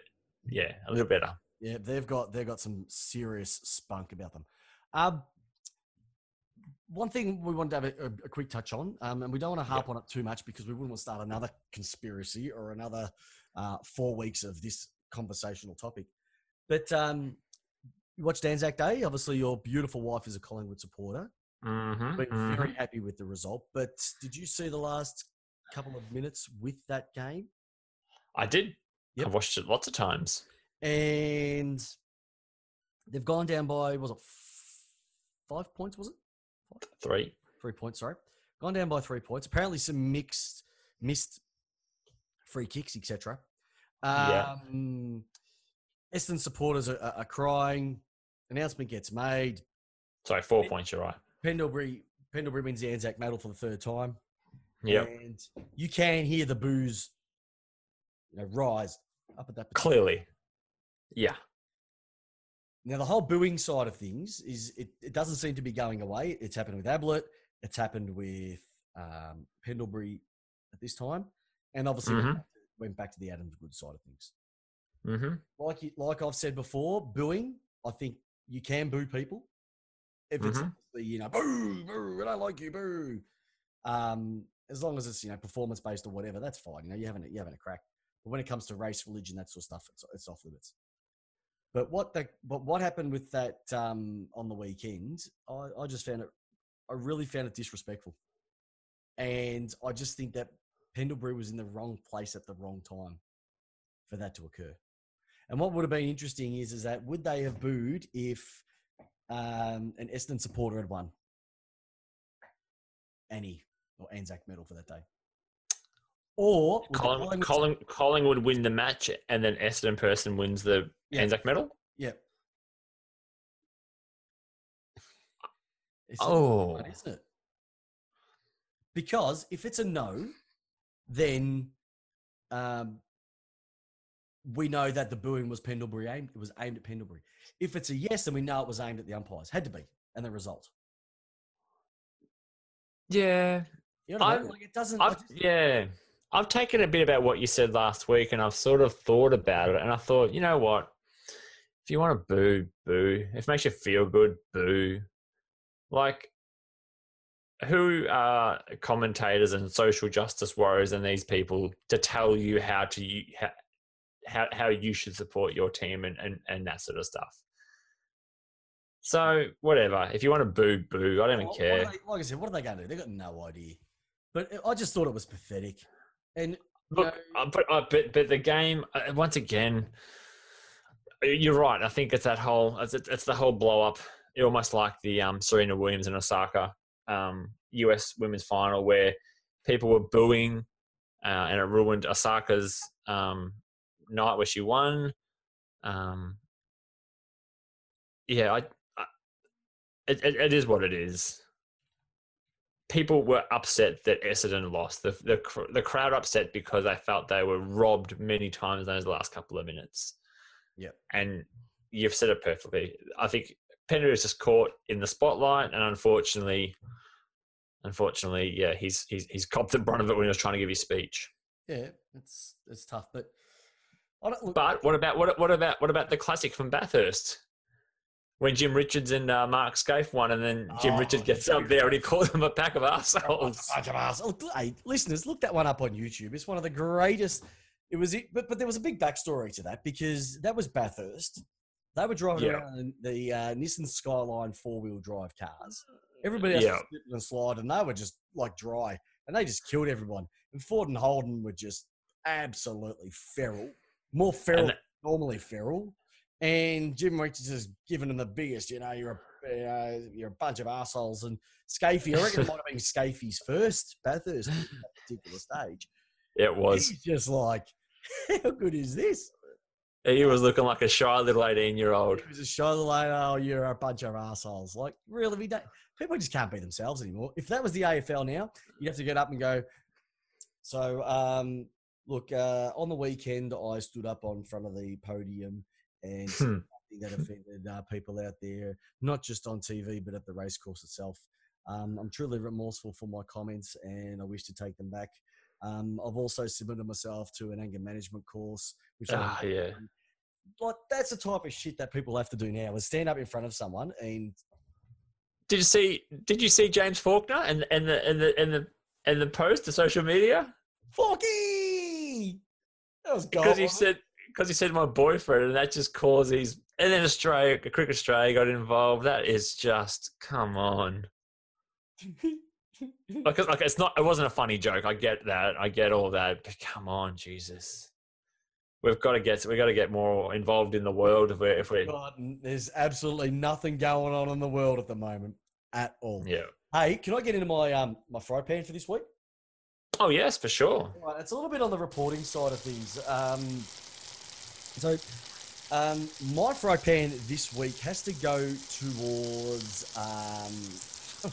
yeah, a little better. Yeah, they've got they've got some serious spunk about them. Um, one thing we wanted to have a, a, quick touch on, um, and we don't want to harp on it too much because we wouldn't want to start another conspiracy or another uh, four weeks of this conversational topic. But um, you watched Anzac Day. Obviously, your beautiful wife is a Collingwood supporter. Mm-hmm, Been mm-hmm. very happy with the result. But did you see the last couple of minutes with that game? I did. Yep. I've watched it lots of times. And they've gone down by was it five points? Was it Three. three points? Sorry, gone down by three points. Apparently, some mixed missed free kicks, etc. Yeah. Um, Essendon supporters are, are, crying. Announcement gets made. Sorry, four points. You're right. Pendlebury Pendlebury wins the Anzac medal for the third time. Yeah. And you can hear the boos, you know, rise up at that. particular Clearly. Yeah. Now, the whole booing side of things is it, it doesn't seem to be going away. It's happened with Ablett. It's happened with um, Pendlebury at this time. And obviously went Mhm. back to- went back to the Adam Goodes side of things. Mm-hmm. Like, you, like I've said before, booing, I think you can boo people. If it's, Mhm. you know, boo, boo, I don't like you, boo. Um, as long as it's, you know, performance based or whatever, that's fine. You know, you're having, a, you're having a crack. But when it comes to race, religion, that sort of stuff, it's, it's off limits. But what the but what happened with that um, on the weekend? I, I just found it. I really found it disrespectful, and I just think that Pendlebury was in the wrong place at the wrong time for that to occur. And what would have been interesting is is that would they have booed if um, an Essendon supporter had won any or Anzac medal for that day, or would Colling, Collingwood- Colling, Collingwood win the match, and then Essendon person wins the Yeah. Anzac medal. yeah. It's Oh, Right, isn't it? Because if it's a no, then um, we know that the booing was Pendlebury aimed. It was aimed at Pendlebury. If it's a yes, then we know it was aimed at the umpires. Had to be, and the result. yeah. You know what I mean? Like it doesn't. I yeah, I've taken a bit about what you said last week, and I've sort of thought about it, and I thought, you know what? If you want to boo, boo. If it makes you feel good, boo. Like, who are commentators and social justice warriors and these people to tell you how to how how, how you should support your team and, and and that sort of stuff? So whatever. If you want to boo, boo. I don't even care. they- like I said, what are they going to do? They got no idea. But I just thought it was pathetic. And Look, know, uh, but, uh, but but the game uh, once again, you're right. I think it's that whole it's, it's the whole blow up. Almost like the um, Serena Williams and Osaka um, U.S. Women's Final, where people were booing, uh, and it ruined Osaka's um, night where she won. Um, yeah, I, I it, it, it is what it is people were upset that Essendon lost. The, the the crowd upset because they felt they were robbed many times in those last couple of minutes. Yep. And you've said it perfectly. I think Penrith was just caught in the spotlight, and unfortunately, unfortunately, yeah, he's he's he's copped the brunt of it when he was trying to give his speech. yeah, it's it's tough. But look. But what about what what about what about the classic from Bathurst? When Jim Richards and uh, Mark Skaife won, and then Jim Oh, Richards gets up there and he calls them a pack of assholes. A bunch of ass- Look, Hey, listeners, look that one up on YouTube. It's one of the greatest. It was, it, but but there was a big backstory to that because that was Bathurst. They were driving Yeah. around the uh, Nissan Skyline four wheel drive cars. Everybody else Yeah. was slipping and slide, and they were just like dry, and they just killed everyone. And Ford and Holden were just absolutely feral, more feral, And normally feral. And Jim Richards is giving them the biggest, you know, you're a, uh, you're a bunch of assholes. And Scafey, I reckon it might have been Scafey's first Bathurst at that particular stage. It was. He's just like, how good is this? He was looking like a shy little eighteen-year-old. It was a show later, oh, you're a bunch of assholes. Like, really, we don't, people just can't be themselves anymore. If that was the AFL now, you'd have to get up and go. So, um, look, uh, on the weekend, I stood up on front of the podium and Hmm. something that offended uh, people out there, not just on TV, but at the racecourse itself. Um, I'm truly remorseful for my comments and I wish to take them back. Um, I've also submitted myself to an anger management course, which I Ah, yeah. like that's the type of shit that people have to do now is stand up in front of someone and did you see? Did you see James Faulkner and and the and the and the and the post to social media Forky! That was gold. because he said because he said my boyfriend, and that just caused these. And then Australia, Cricket Australia got involved. That is just come on. it? Like, it's- like it's not. It wasn't a funny joke. I get that. I get all that. But come on, Jesus. We've got to get. We've got to get more involved in the world if we're. If we're God, there's absolutely nothing going on in the world at the moment at all. yeah. Hey, can I get into my um my fry pan for this week? Oh yes, for sure. Right, it's a little bit on the reporting side of things. Um, so, um, my fry pan this week has to go towards, um,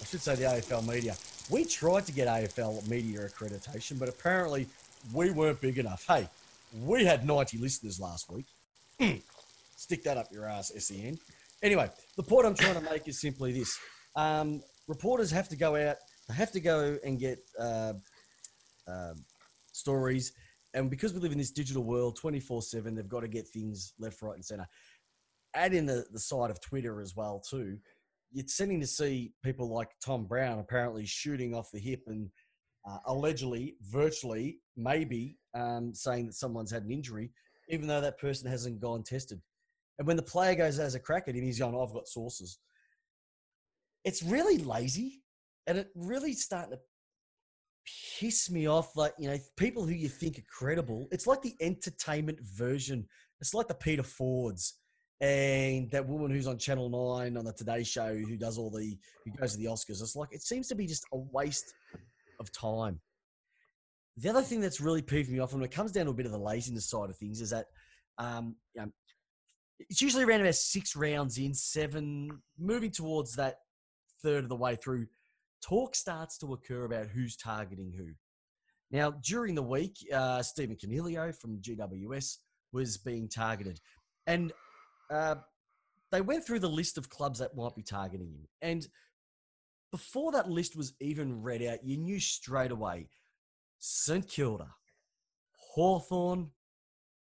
I should say, the AFL media. We tried to get AFL media accreditation, but apparently we weren't big enough. Hey, we had 90 listeners last week. Mm. Stick that up your ass, SEN. Anyway, the point I'm trying to make is simply this: um, reporters have to go out. They have to go and get uh, um, stories. And because we live in this digital world 24 7, they've got to get things left, right, and center. Add in the, the side of Twitter as well, too. It's sending to see people like Tom Browne apparently shooting off the hip and uh, allegedly, virtually, maybe um, saying that someone's had an injury, even though that person hasn't gone tested. And when the player goes as a crack at him, he's going, I've got sources. It's really lazy and it really starting to piss me off. Like, you know, people who you think are credible. It's like the entertainment version. It's like the Peter Fords and that woman who's on Channel 9 on the Today Show who does all the, who goes to the Oscars. It's like, it seems to be just a waste of time. The other thing that's really peeved me off, and it comes down to a bit of the laziness side of things, is that um, you know, it's usually around about six rounds in, seven, moving towards that third of the way through talk starts to occur about who's targeting who. Now, during the week, uh, Stephen Coniglio from GWS was being targeted. And uh, they went through the list of clubs that might be targeting him. And before that list was even read out, you knew straight away St Kilda, Hawthorn,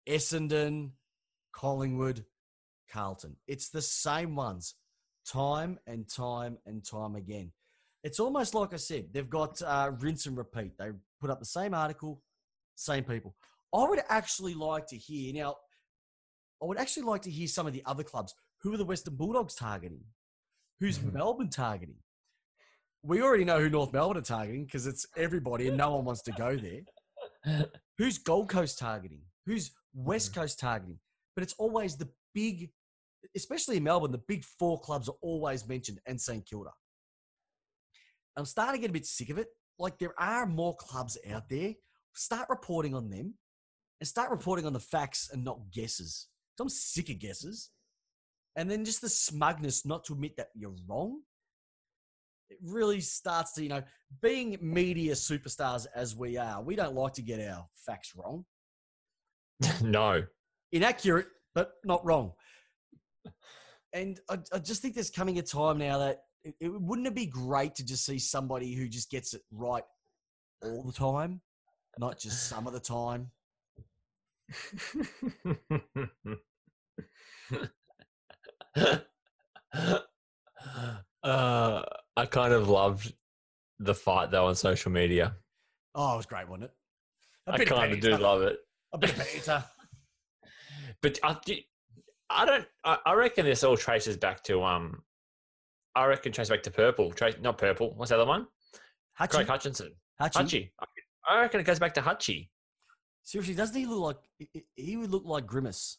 Essendon, Collingwood, Carlton. It's the same ones time and time and time again. It's almost like I said, they've got uh, rinse and repeat. They put up the same article, same people. I would actually like to hear now. I would actually like to hear some of the other clubs. Who are the Western Bulldogs targeting? Who's. Melbourne targeting? We already know who North Melbourne are targeting because it's everybody and no one wants to go there. Who's Gold Coast targeting? Who's West Coast targeting? But it's always the big, especially in Melbourne, the big four clubs are always mentioned and St Kilda. I'm starting to get a bit sick of it. Like there are more clubs out there. Start reporting on them and start reporting on the facts and not guesses. I'm sick of guesses. And then just the smugness not to admit that you're wrong. It really starts to, you know, being media superstars as we are, we don't like to get our facts wrong. no. Inaccurate, but not wrong. And I, I just think there's coming a time now that it, it wouldn't it be great to just see somebody who just gets it right all the time, not just some of the time. uh, I kind of loved the fight though on social media. Oh, it was great, wasn't it? A I kind of do love it. a bit of banter. But I, I don't. I, I reckon this all traces back to um. I reckon traces back to purple. Trace, not purple. What's the other one? Craig Hutchinson. Hutchie. Hutchie. I reckon it goes back to Hutchie. Seriously, doesn't he look like he would look like Grimace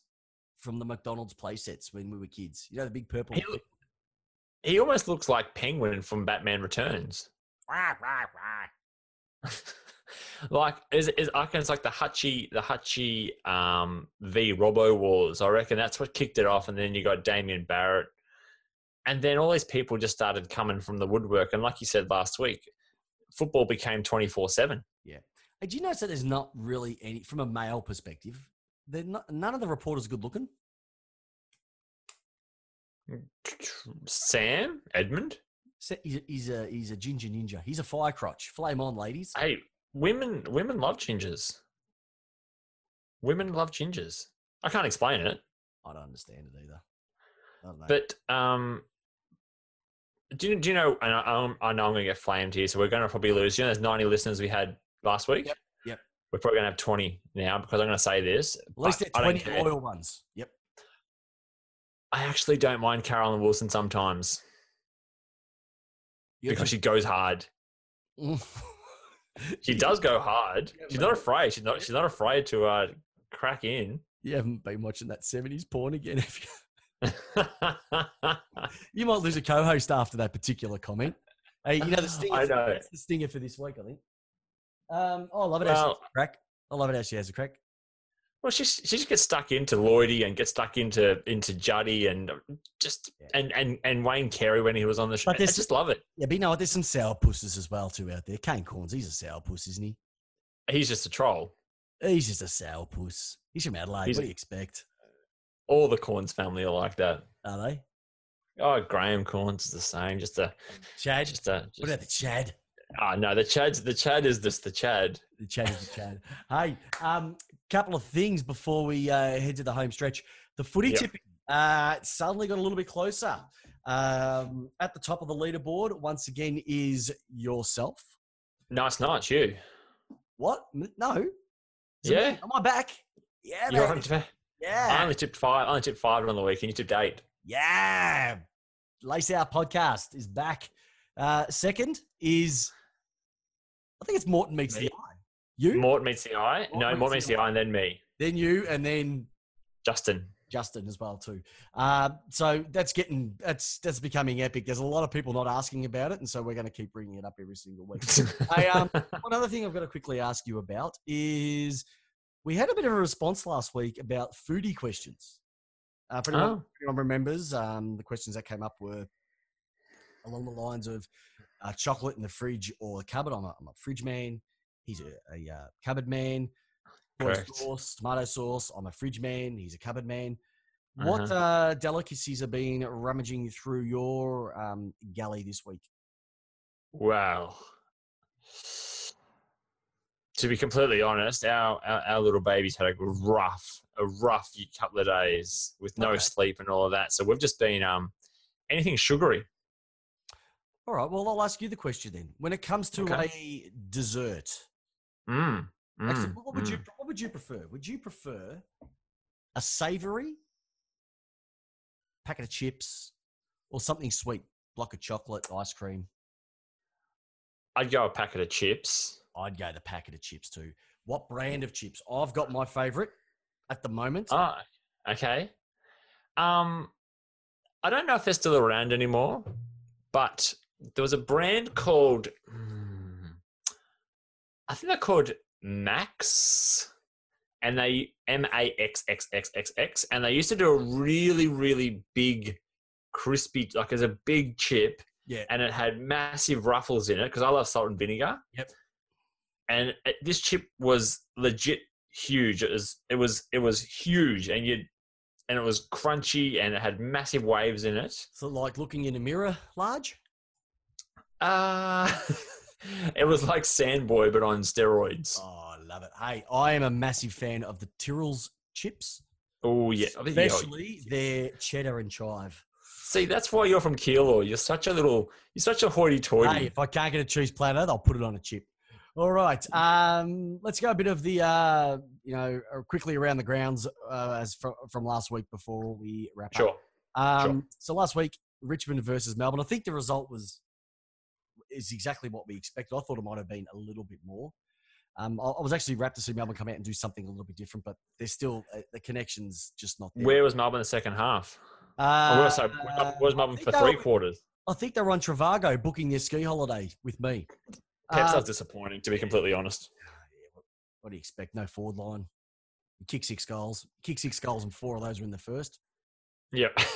from the McDonald's playsets when we were kids? You know, the big purple. He, look- he almost looks like Penguin from Batman Returns. like is is I reckon it's like the Hutchie the Hutchie um v Robo Wars. I reckon that's what kicked it off, and then you got Damien Barrett, and then all these people just started coming from the woodwork. And like you said last week, football became twenty four seven. Hey, do you notice that there's not really any, from a male perspective, none of the reporters are good looking? Sam Edmund, He's a, he's a he's a ginger ninja. He's a fire crotch. Flame on, ladies. hey, women women love gingers. Women love gingers. I can't explain it. I don't understand it either. I don't know. But um, Do you, do you know? And I, I'm- I know I'm going to get flamed here, so we're going to probably lose. You know, there's 90 listeners we had last week. Yep, yep. We're probably going to have 20 now because I'm going to say this. At least they're 20 loyal ones. Yep. I actually don't mind Caroline Wilson sometimes You because she goes hard. She does go hard. Yeah, She's mate. not afraid. She's not. She's not afraid to uh, crack in. You haven't been watching that 70s porn again, have you? You might lose a co-host after that particular comment. Hey, you know the stinger. I know. That's the stinger for this week, I think. Um, oh, I love it how she has a crack. I love it how she has a crack. Well, she she just gets stuck into Lloydie and gets stuck into into Juddy and just Yeah. and and and Wayne Carey when he was on the show. I just love it. Yeah, but you know what? There's some sour pusses as well too out there. Kane Cornes, he's a sour puss, isn't he? He's just a troll. He's just a sour puss. He's from Adelaide. He's what do you expect? All the Cornes family are like that. Are they? Oh, Graham Cornes is the same. Just a Chad? just a. what about the Chad? oh no, the Chad's the Chad is just the Chad. The Chad is the Chad. hey, um, couple of things before we uh, head to the home stretch. The footy Yep. tipping uh, suddenly got a little bit closer. Um, at the top of the leaderboard, once again, is yourself. Nice night, you. What? No. Is me? Yeah. Am I back? Yeah, You're baby. On, I only tipped five. I only tipped five on the weekend. You tipped eight. Yeah. Lace Out Podcast is back. Uh, second is, I think it's Morton meets Me. the eye. You, Morton meets the eye. Mort no, meets Mort the meets the eye, and then me, then you, and then Justin. Justin as well too. Uh, so that's getting that's that's becoming epic. There's a lot of people not asking about it, and so we're going to keep bringing it up every single week. Hey, um, One other thing I've got to quickly ask you about is we had a bit of a response last week about foodie questions. Uh, anyone, oh, if anyone remembers, um, the questions that came up were along the lines of uh, chocolate in the fridge or the cupboard. I'm a, I'm a fridge man. He's a, a uh, cupboard man. Correct. sauce, tomato sauce. I'm a fridge man. He's a cupboard man. What Uh-huh. uh, delicacies have been rummaging through your um, galley this week? wow. To be completely honest, our, our our little baby's had a rough, a rough couple of days with no Okay. sleep and all of that. So we've just been um anything sugary. All right. Well, I'll ask you the question then. When it comes to Okay. a dessert, Mm, actually, mm, what would you mm. what would you prefer? Would you prefer a savoury packet of chips or something sweet, block of chocolate, ice cream? I'd go a packet of chips. I'd go the packet of chips too. What brand of chips? I've got my favourite at the moment. Oh, okay. Um, I don't know if they're still around anymore, but there was a brand called, hmm, I think they're called Max, and they M A X X X X X, and they used to do a really, really big, crispy, like as a big chip, yeah. and it had massive ruffles in it because I love salt and vinegar. Yep. And it, this chip was legit huge. It was it was it was huge, and you and it was crunchy, and it had massive waves in it. So like looking in a mirror, large. Uh it was like Samboy, but on steroids. Oh, I love it. Hey, I am a massive fan of the Tyrrell's chips, Oh yeah, I think you- especially their cheddar and chive. See, that's why you're from Keilor. You're such a little. You're such a hoity-toity. Hey, if I can't get a cheese platter, they'll put it on a chip. All right. Um, let's go a bit of the, uh, you know, uh, quickly around the grounds uh, as from, from last week before we wrap up. Sure. up. Um, So last week, Richmond versus Melbourne. I think the result was is exactly what we expected. I thought it might have been a little bit more. Um, I, I was actually wrapped to see Melbourne come out and do something a little bit different, but there's still uh, the connections just not there. Where was Melbourne in the second half? Uh, or was, where was Melbourne for they three were- quarters? I think they're on Trivago booking their ski holiday with me. Pep's Uh, was disappointing, to be completely honest. what do you expect? No forward line. You kick six goals. Kick six goals, and four of those were in the first. Yep.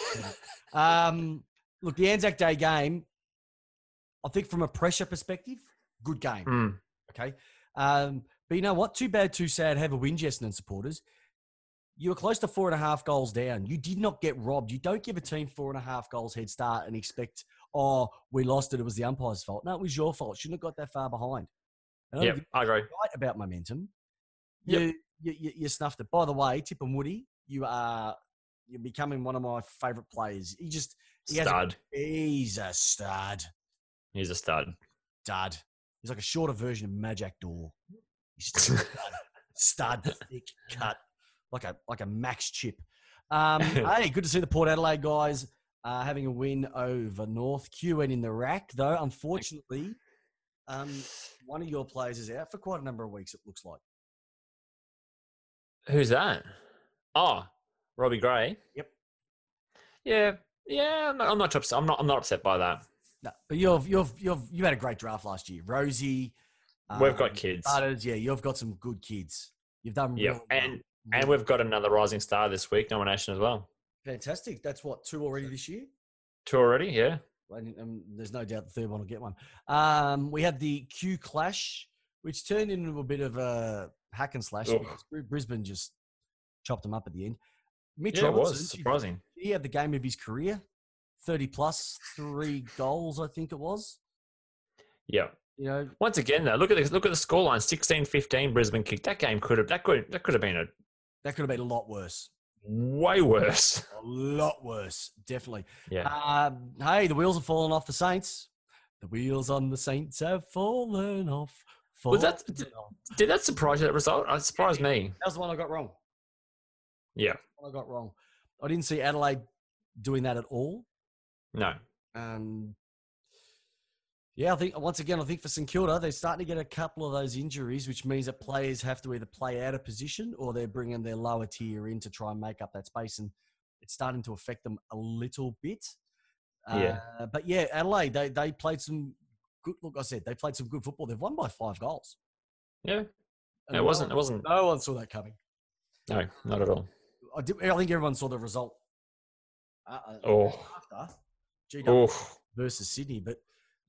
Um, look, the Anzac Day game, I think from a pressure perspective, good game. Mm. Okay. Um, but you know what? Too bad, too sad. Have a win, and supporters. You were close to four and a half goals down. You did not get robbed. You don't give a team four and a half goals head start and expect, oh, we lost it. It was the umpire's fault. No, it was your fault. Shouldn't have got that far behind. And I Yep, I agree. right about momentum. Yep. You, you, you, you snuffed it. By the way, Tip and Woody, you are you're becoming one of my favourite players. He just he has a, Stud. he's a stud, He's a stud. stud. He's like a shorter version of Magic Door. He's just a stud, stud, thick cut, like a like a max chip. Um, hey, good to see the Port Adelaide guys uh, having a win over North. QN in the rack, though. Unfortunately, um, one of your players is out for quite a number of weeks. It looks like. Who's that? Oh, Robbie Gray. Yep. Yeah, yeah. I'm not, I'm not upset. I'm not. I'm not upset by that. No, but you've you've you've you had a great draft last year, Rosie. We've got um, kids. Butters, yeah, you've got some good kids. You've done Yeah, really well, and and we've got another rising star this week nomination as well. Fantastic. That's what two already this year. Two already. Yeah. And, and there's no doubt the third one will get one. Um, we had the Q clash, which turned into a bit of a hack and slash. Because Brisbane just chopped them up at the end. Mitch Yeah, it was surprising. He had the game of his career, thirty plus, three goals, I think it was. Yeah. You know, Once again, though, look at this. Look at the scoreline: 16-15 Brisbane kicked. That game could have. That could. That could have been a that could have been a lot worse. Way worse. A lot worse, definitely. Yeah. Um, hey, the wheels have fallen off the Saints. The wheels on the Saints have fallen off. Was that- fallen off. Did that surprise you? That result? It surprised me. That was the one I got wrong. Yeah. One I got wrong. I didn't see Adelaide doing that at all. No. Um, yeah, I think once again, I think for St Kilda, they're starting to get a couple of those injuries, which means that players have to either play out of position or they're bringing their lower tier in to try and make up that space, and it's starting to affect them a little bit. Yeah. Uh, but yeah, Adelaide, they they played some good. Look, I said they played some good football. They've won by five goals. Yeah. It wasn't. It wasn't. No one saw that coming. No, not at all. I, did, I think everyone saw the result. Uh, uh, Oh. after GW Oh. versus Sydney, but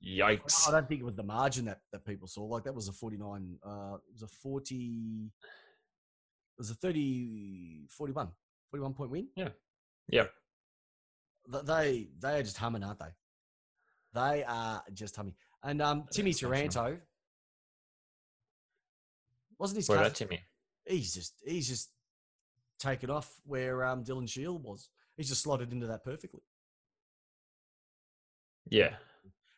Yikes. I don't think it was the margin that, that people saw. Like that was a 49, uh, it was a 40, it was a 30, 41, 41 point win. Yeah. Th- They, they are just humming, aren't they? They are just humming. And um, Timmy. Taranto, wasn't his What cousin? about Timmy? He's just, he's just taken off where um, Dylan Shiel was. He's just slotted into that perfectly. Yeah.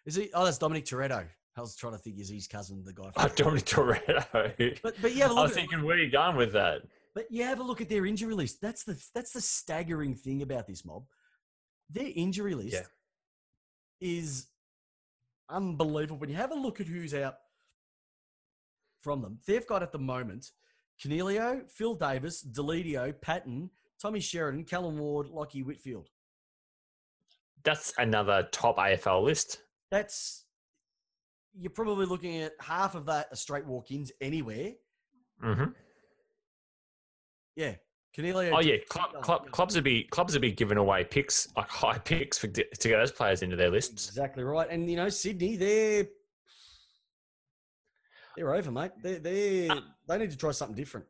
Is he? Oh, that's Dominic Toretto. I was trying to think, is his cousin the guy? Oh, Dominic Toretto. but but yeah, I was at, thinking, where are you going with that? But you have a look at their injury list. That's the that's the staggering thing about this mob. Their injury list Yeah. is unbelievable. When you have a look at who's out from them, they've got at the moment Coniglio, Phil Davis, Deledio, Patton, Tommy Sheridan, Callum Ward, Lachie Whitfield. That's another top AFL list. That's you're probably looking at half of that are straight walk-ins anywhere. hmm Yeah, Coniglio. Oh yeah, club, club, clubs would be clubs would be giving away picks like high picks for, to get those players into their lists. Exactly right. And you know, Sydney, they're they're over, mate. They they Uh, they need to try something different.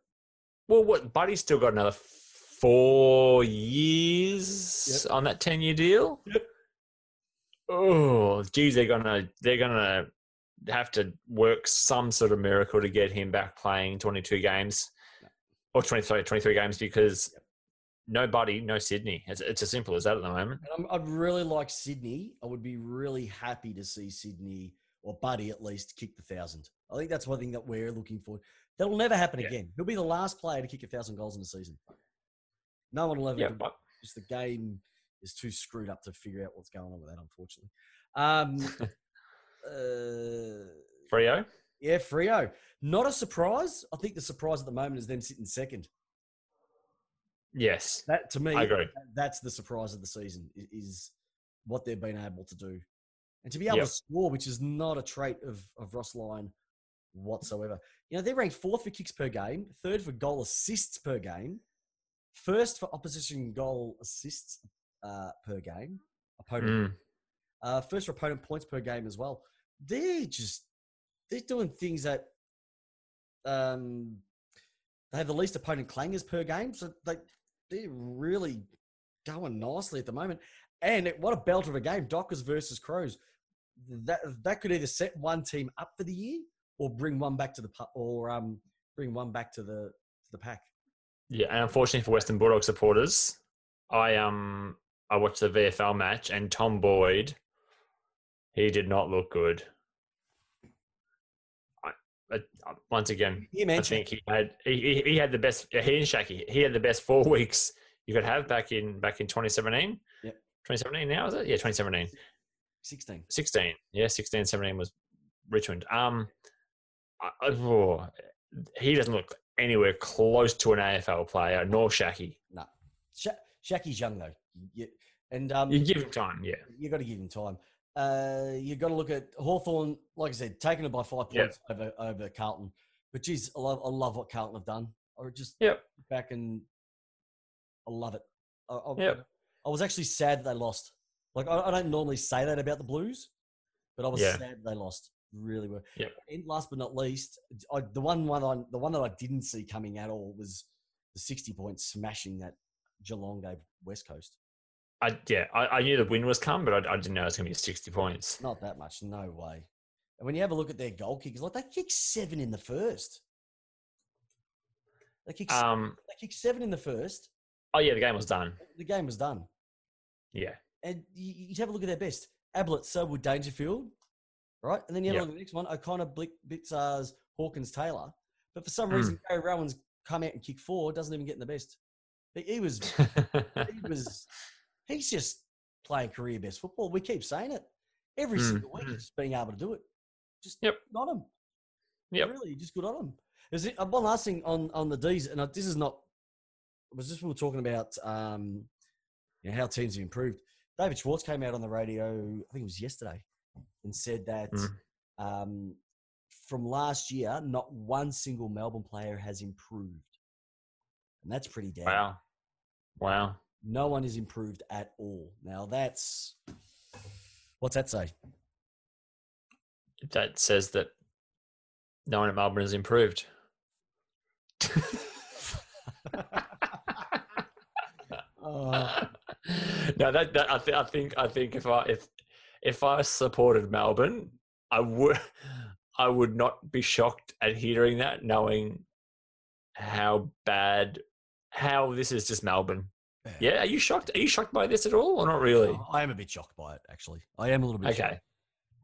Well, what Buddy's still got another four years on that ten year deal. Yep. Oh, geez, they're gonna they're gonna have to work some sort of miracle to get him back playing twenty two games or 23, 23 games because no Buddy, no Sydney. It's, it's as simple as that at the moment. And I'm, I'd really like Sydney. I would be really happy to see Sydney or Buddy at least kick the thousand. I think that's one thing that we're looking for. That'll never happen Yeah. again. He'll be the last player to kick a thousand goals in a season. No one will ever. Yeah, but Just the game is too screwed up to figure out what's going on with that. Unfortunately. Um, uh, Freo. Yeah, Freo. Not a surprise. I think the surprise at the moment is them sitting second. Yes, That to me, I agree. that's the surprise of the season is what they've been able to do, and to be able Yep. to score, which is not a trait of of Ross Lyon whatsoever. You know, they're ranked fourth for kicks per game, third for goal assists per game, first for opposition goal assists uh, per game, opponent Mm. uh, first opponent points per game as well. They're just they're doing things that um, they have the least opponent clangers per game, so they they're really going nicely at the moment. And it, what a belt of a game, Dockers versus Crows. That that could either set one team up for the year or bring one back to the or um bring one back to the to the pack. Yeah, and unfortunately for Western Bulldog supporters, I um I watched the VFL match and Tom Boyd, he did not look good. I, I, once again, You I think he had he, he had the best he and Shaki he had the best four weeks you could have back in back in 2017. Yep. 2017 now is it? Yeah, 2017. 16. 16. Yeah, 16, 17 was Richmond. Um, I, oh, he doesn't look anywhere close to an AFL player, nor Shaki. Sha- Shaky's young though, you, and um, You give him time, yeah. you got to give him time. Uh, you got to look at Hawthorn, like I said, taking it by five points over over Carlton. But geez, I love I love what Carlton have done. I just Yep. back and I love it. I, I, Yep. I was actually sad that they lost. Like I, I don't normally say that about the Blues, but I was Yeah. sad they lost. Really were. Yep. And last but not least, I, the one one I, the one that I didn't see coming at all was the sixty point smashing that Geelong gave West Coast. I yeah, I, I knew the win was come, but I, I didn't know it was going to be 60 points. Not that much, no way. And when you have a look at their goal kickers, like they kicked seven in the first. They kicked, Um, they kicked seven in the first. oh yeah, the game was done. The game was done. Yeah, And you, you have a look at their best. Ablett, Selwood, Dangerfield, right? And then you have Yep. a look at the next one, O'Connor, Blick, Bitzars, Hawkins, Taylor. But for some Mm. reason, Gary Rohan's come out and kicked four, doesn't even get in the best. He was, he was, he's just playing career best football. We keep saying it every Mm, single week, mm. just being able to do it. Just Yep. good on him. Yep. Really, just good on him. Is it, uh, one last thing on, on the D's, and uh, this is not, it was just we were talking about um, you know, how teams have improved. David Schwarz came out on the radio, I think it was yesterday, and said that Mm. um, from last year, not one single Melbourne player has improved. And that's pretty damn. wow, wow. No one has improved at all. Now that's what's that say? That says that no one at Melbourne has improved. Uh, no, that, that I, th- I think I think if I if if I supported Melbourne, I would I would not be shocked at hearing that, knowing how bad how this is just Melbourne. Yeah, are you shocked? Are you shocked by this at all, or not really? Oh, I am a bit shocked by it, actually. I am a little bit. Okay, shocked.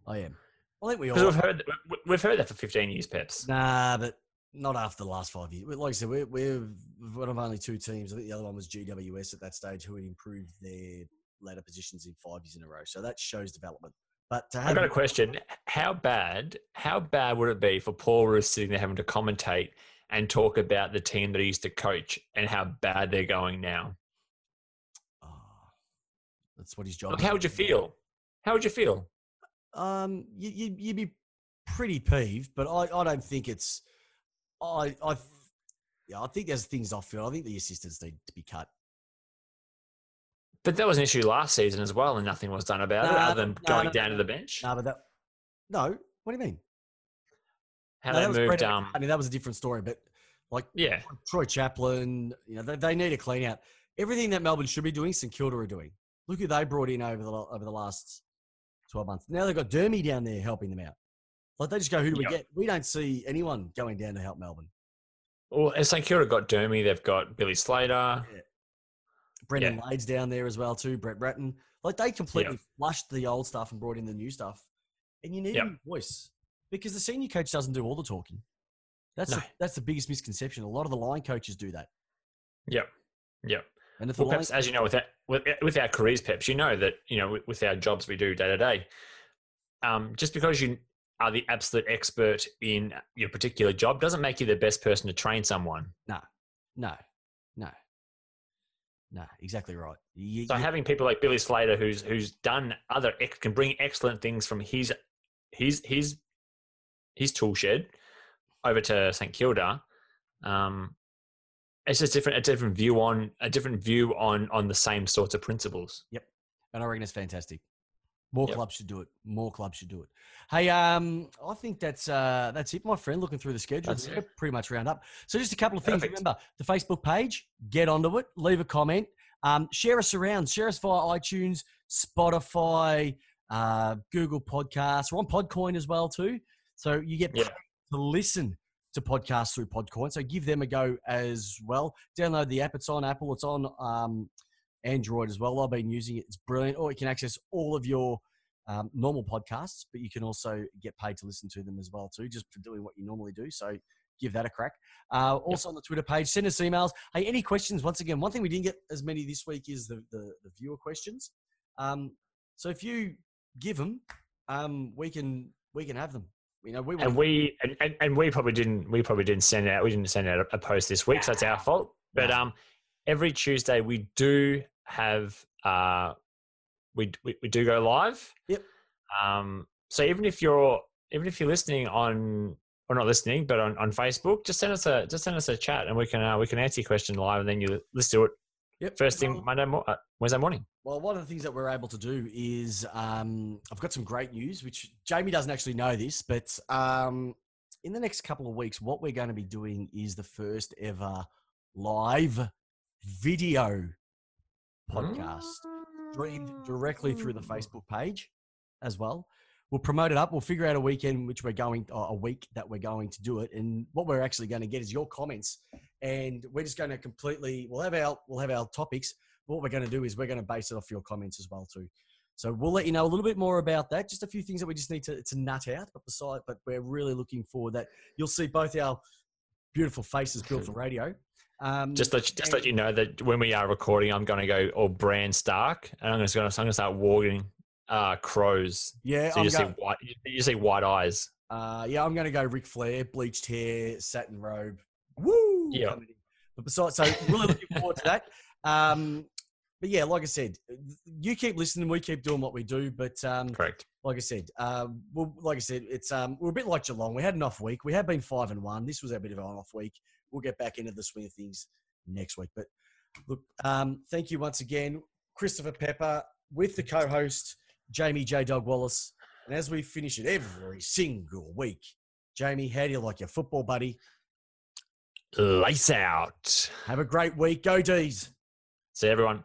I am. I think we all. we've heard we- we've heard that for fifteen years, Peps. Nah, but not after the last five years. Like I said, we're, we're one of only two teams. I think the other one was GWS at that stage, who had improved their ladder positions in five years in a row. So that shows development. But to I've have got a question. How bad? How bad would it be for Paul Roos sitting there having to commentate and talk about the team that he used to coach and how bad they're going now? That's what his job. Like, how would you feel? How would you feel? Um, you, you, you'd be pretty peeved, but I, I don't think it's. I, I, yeah, I think there's things off field. I think the assistants need to be cut. But that was an issue last season as well, and nothing was done about it other than no, going no, down to the bench. No, but that. No, what do you mean? How they moved. Um, I mean, that was a different story, but like yeah, Troy Chaplin, you know, they, they need a clean out. Everything that Melbourne should be doing, St Kilda are doing. Look who they brought in over the over the last twelve months. Now they've got Dermy down there helping them out. Like they just go, who do we Yep. get? We don't see anyone going down to help Melbourne. well, and St Kilda got Dermy. They've got Billy Slater. Brendan Lade's down there as well too. Brett Ratten. Like they completely flushed the old stuff and brought in the new stuff. And you need Yep. a voice because the senior coach doesn't do all the talking. That's No. the, that's the biggest misconception. A lot of the line coaches do that. Yep, yep. And if the Well, Peps, as you know, with that, with, with our careers, Peps, you know that you know with, with our jobs we do day to day. Um, just because you are the absolute expert in your particular job doesn't make you the best person to train someone. no, no, no, no. exactly right. You- So you- having people like Billy Slater, who's who's done other can bring excellent things from his his his his tool shed over to St Kilda. Um, it's just different a different view on a different view on on the same sorts of principles. Yep, and I reckon it's fantastic. More Yep. clubs should do it. More clubs should do it. Hey, um, I think that's uh, that's it, my friend. Looking through the schedule, pretty much round up. So just a couple of things. Perfect. Remember the Facebook page. Get onto it. Leave a comment. Um, share us around. Share us via iTunes, Spotify, uh, Google Podcasts. We're on Podcoin as well too. So you get Yeah. to listen to podcasts through Podcoin. So give them a go as well. Download the app. It's on Apple. It's on um, Android as well. I've been using it; it's brilliant. Or you can access all of your um, normal podcasts, but you can also get paid to listen to them as well too, just for doing what you normally do. So give that a crack. Uh, also on the Twitter page, send us emails. Hey, any questions? Once again, one thing we didn't get as many this week is the the, the viewer questions. Um, so if you give them, um, we can we can have them. You know, we and we and, and, and, we probably didn't we probably didn't send out we didn't send out a post this week, so that's our fault. But um, every Tuesday we do have uh, we, we we do go live. Yep. Um, so even if you're even if you're listening on or not listening, but on, on Facebook, just send us a just send us a chat and we can uh, we can answer your question live and then you let's do it. Yep. First thing Monday mo- uh, Wednesday morning. Well, one of the things that we're able to do is um, I've got some great news, which Jamie doesn't actually know this, but um, in the next couple of weeks, what we're going to be doing is the first ever live video podcast streamed directly through the Facebook page as well. We'll promote it up. We'll figure out a weekend which we're going, a week that we're going to do it. And what we're actually going to get is your comments, and we're just going to completely. We'll have our we'll have our topics what we're going to do is we're going to base it off your comments as well too. So we'll let you know a little bit more about that. Just a few things that we just need to, to nut out. But beside, but we're really looking forward that you'll see both our beautiful faces built for radio. Um, just let just let you know that when we are recording, I'm going to go all Bran Stark, and I'm going to I'm going to start walking uh, crows. Yeah, so you see white you see white eyes. Uh, yeah, I'm going to go Ric Flair, bleached hair, satin robe. Woo! Yeah. But besides, so really looking forward to that. Um, but yeah, like I said, you keep listening, we keep doing what we do. But um, correct. Like I said, um, well, like I said, it's um, we're a bit like Geelong. We had an off week. We have been five and one. This was a bit of an off week. We'll get back into the swing of things next week. But look, um, thank you once again, Christopher Pepper, with the co-host Jamie J. Dog Wallace. And as we finish it every single week, Jamie, how do you like your football, buddy? Lace out. Have a great week. Go D's. See everyone.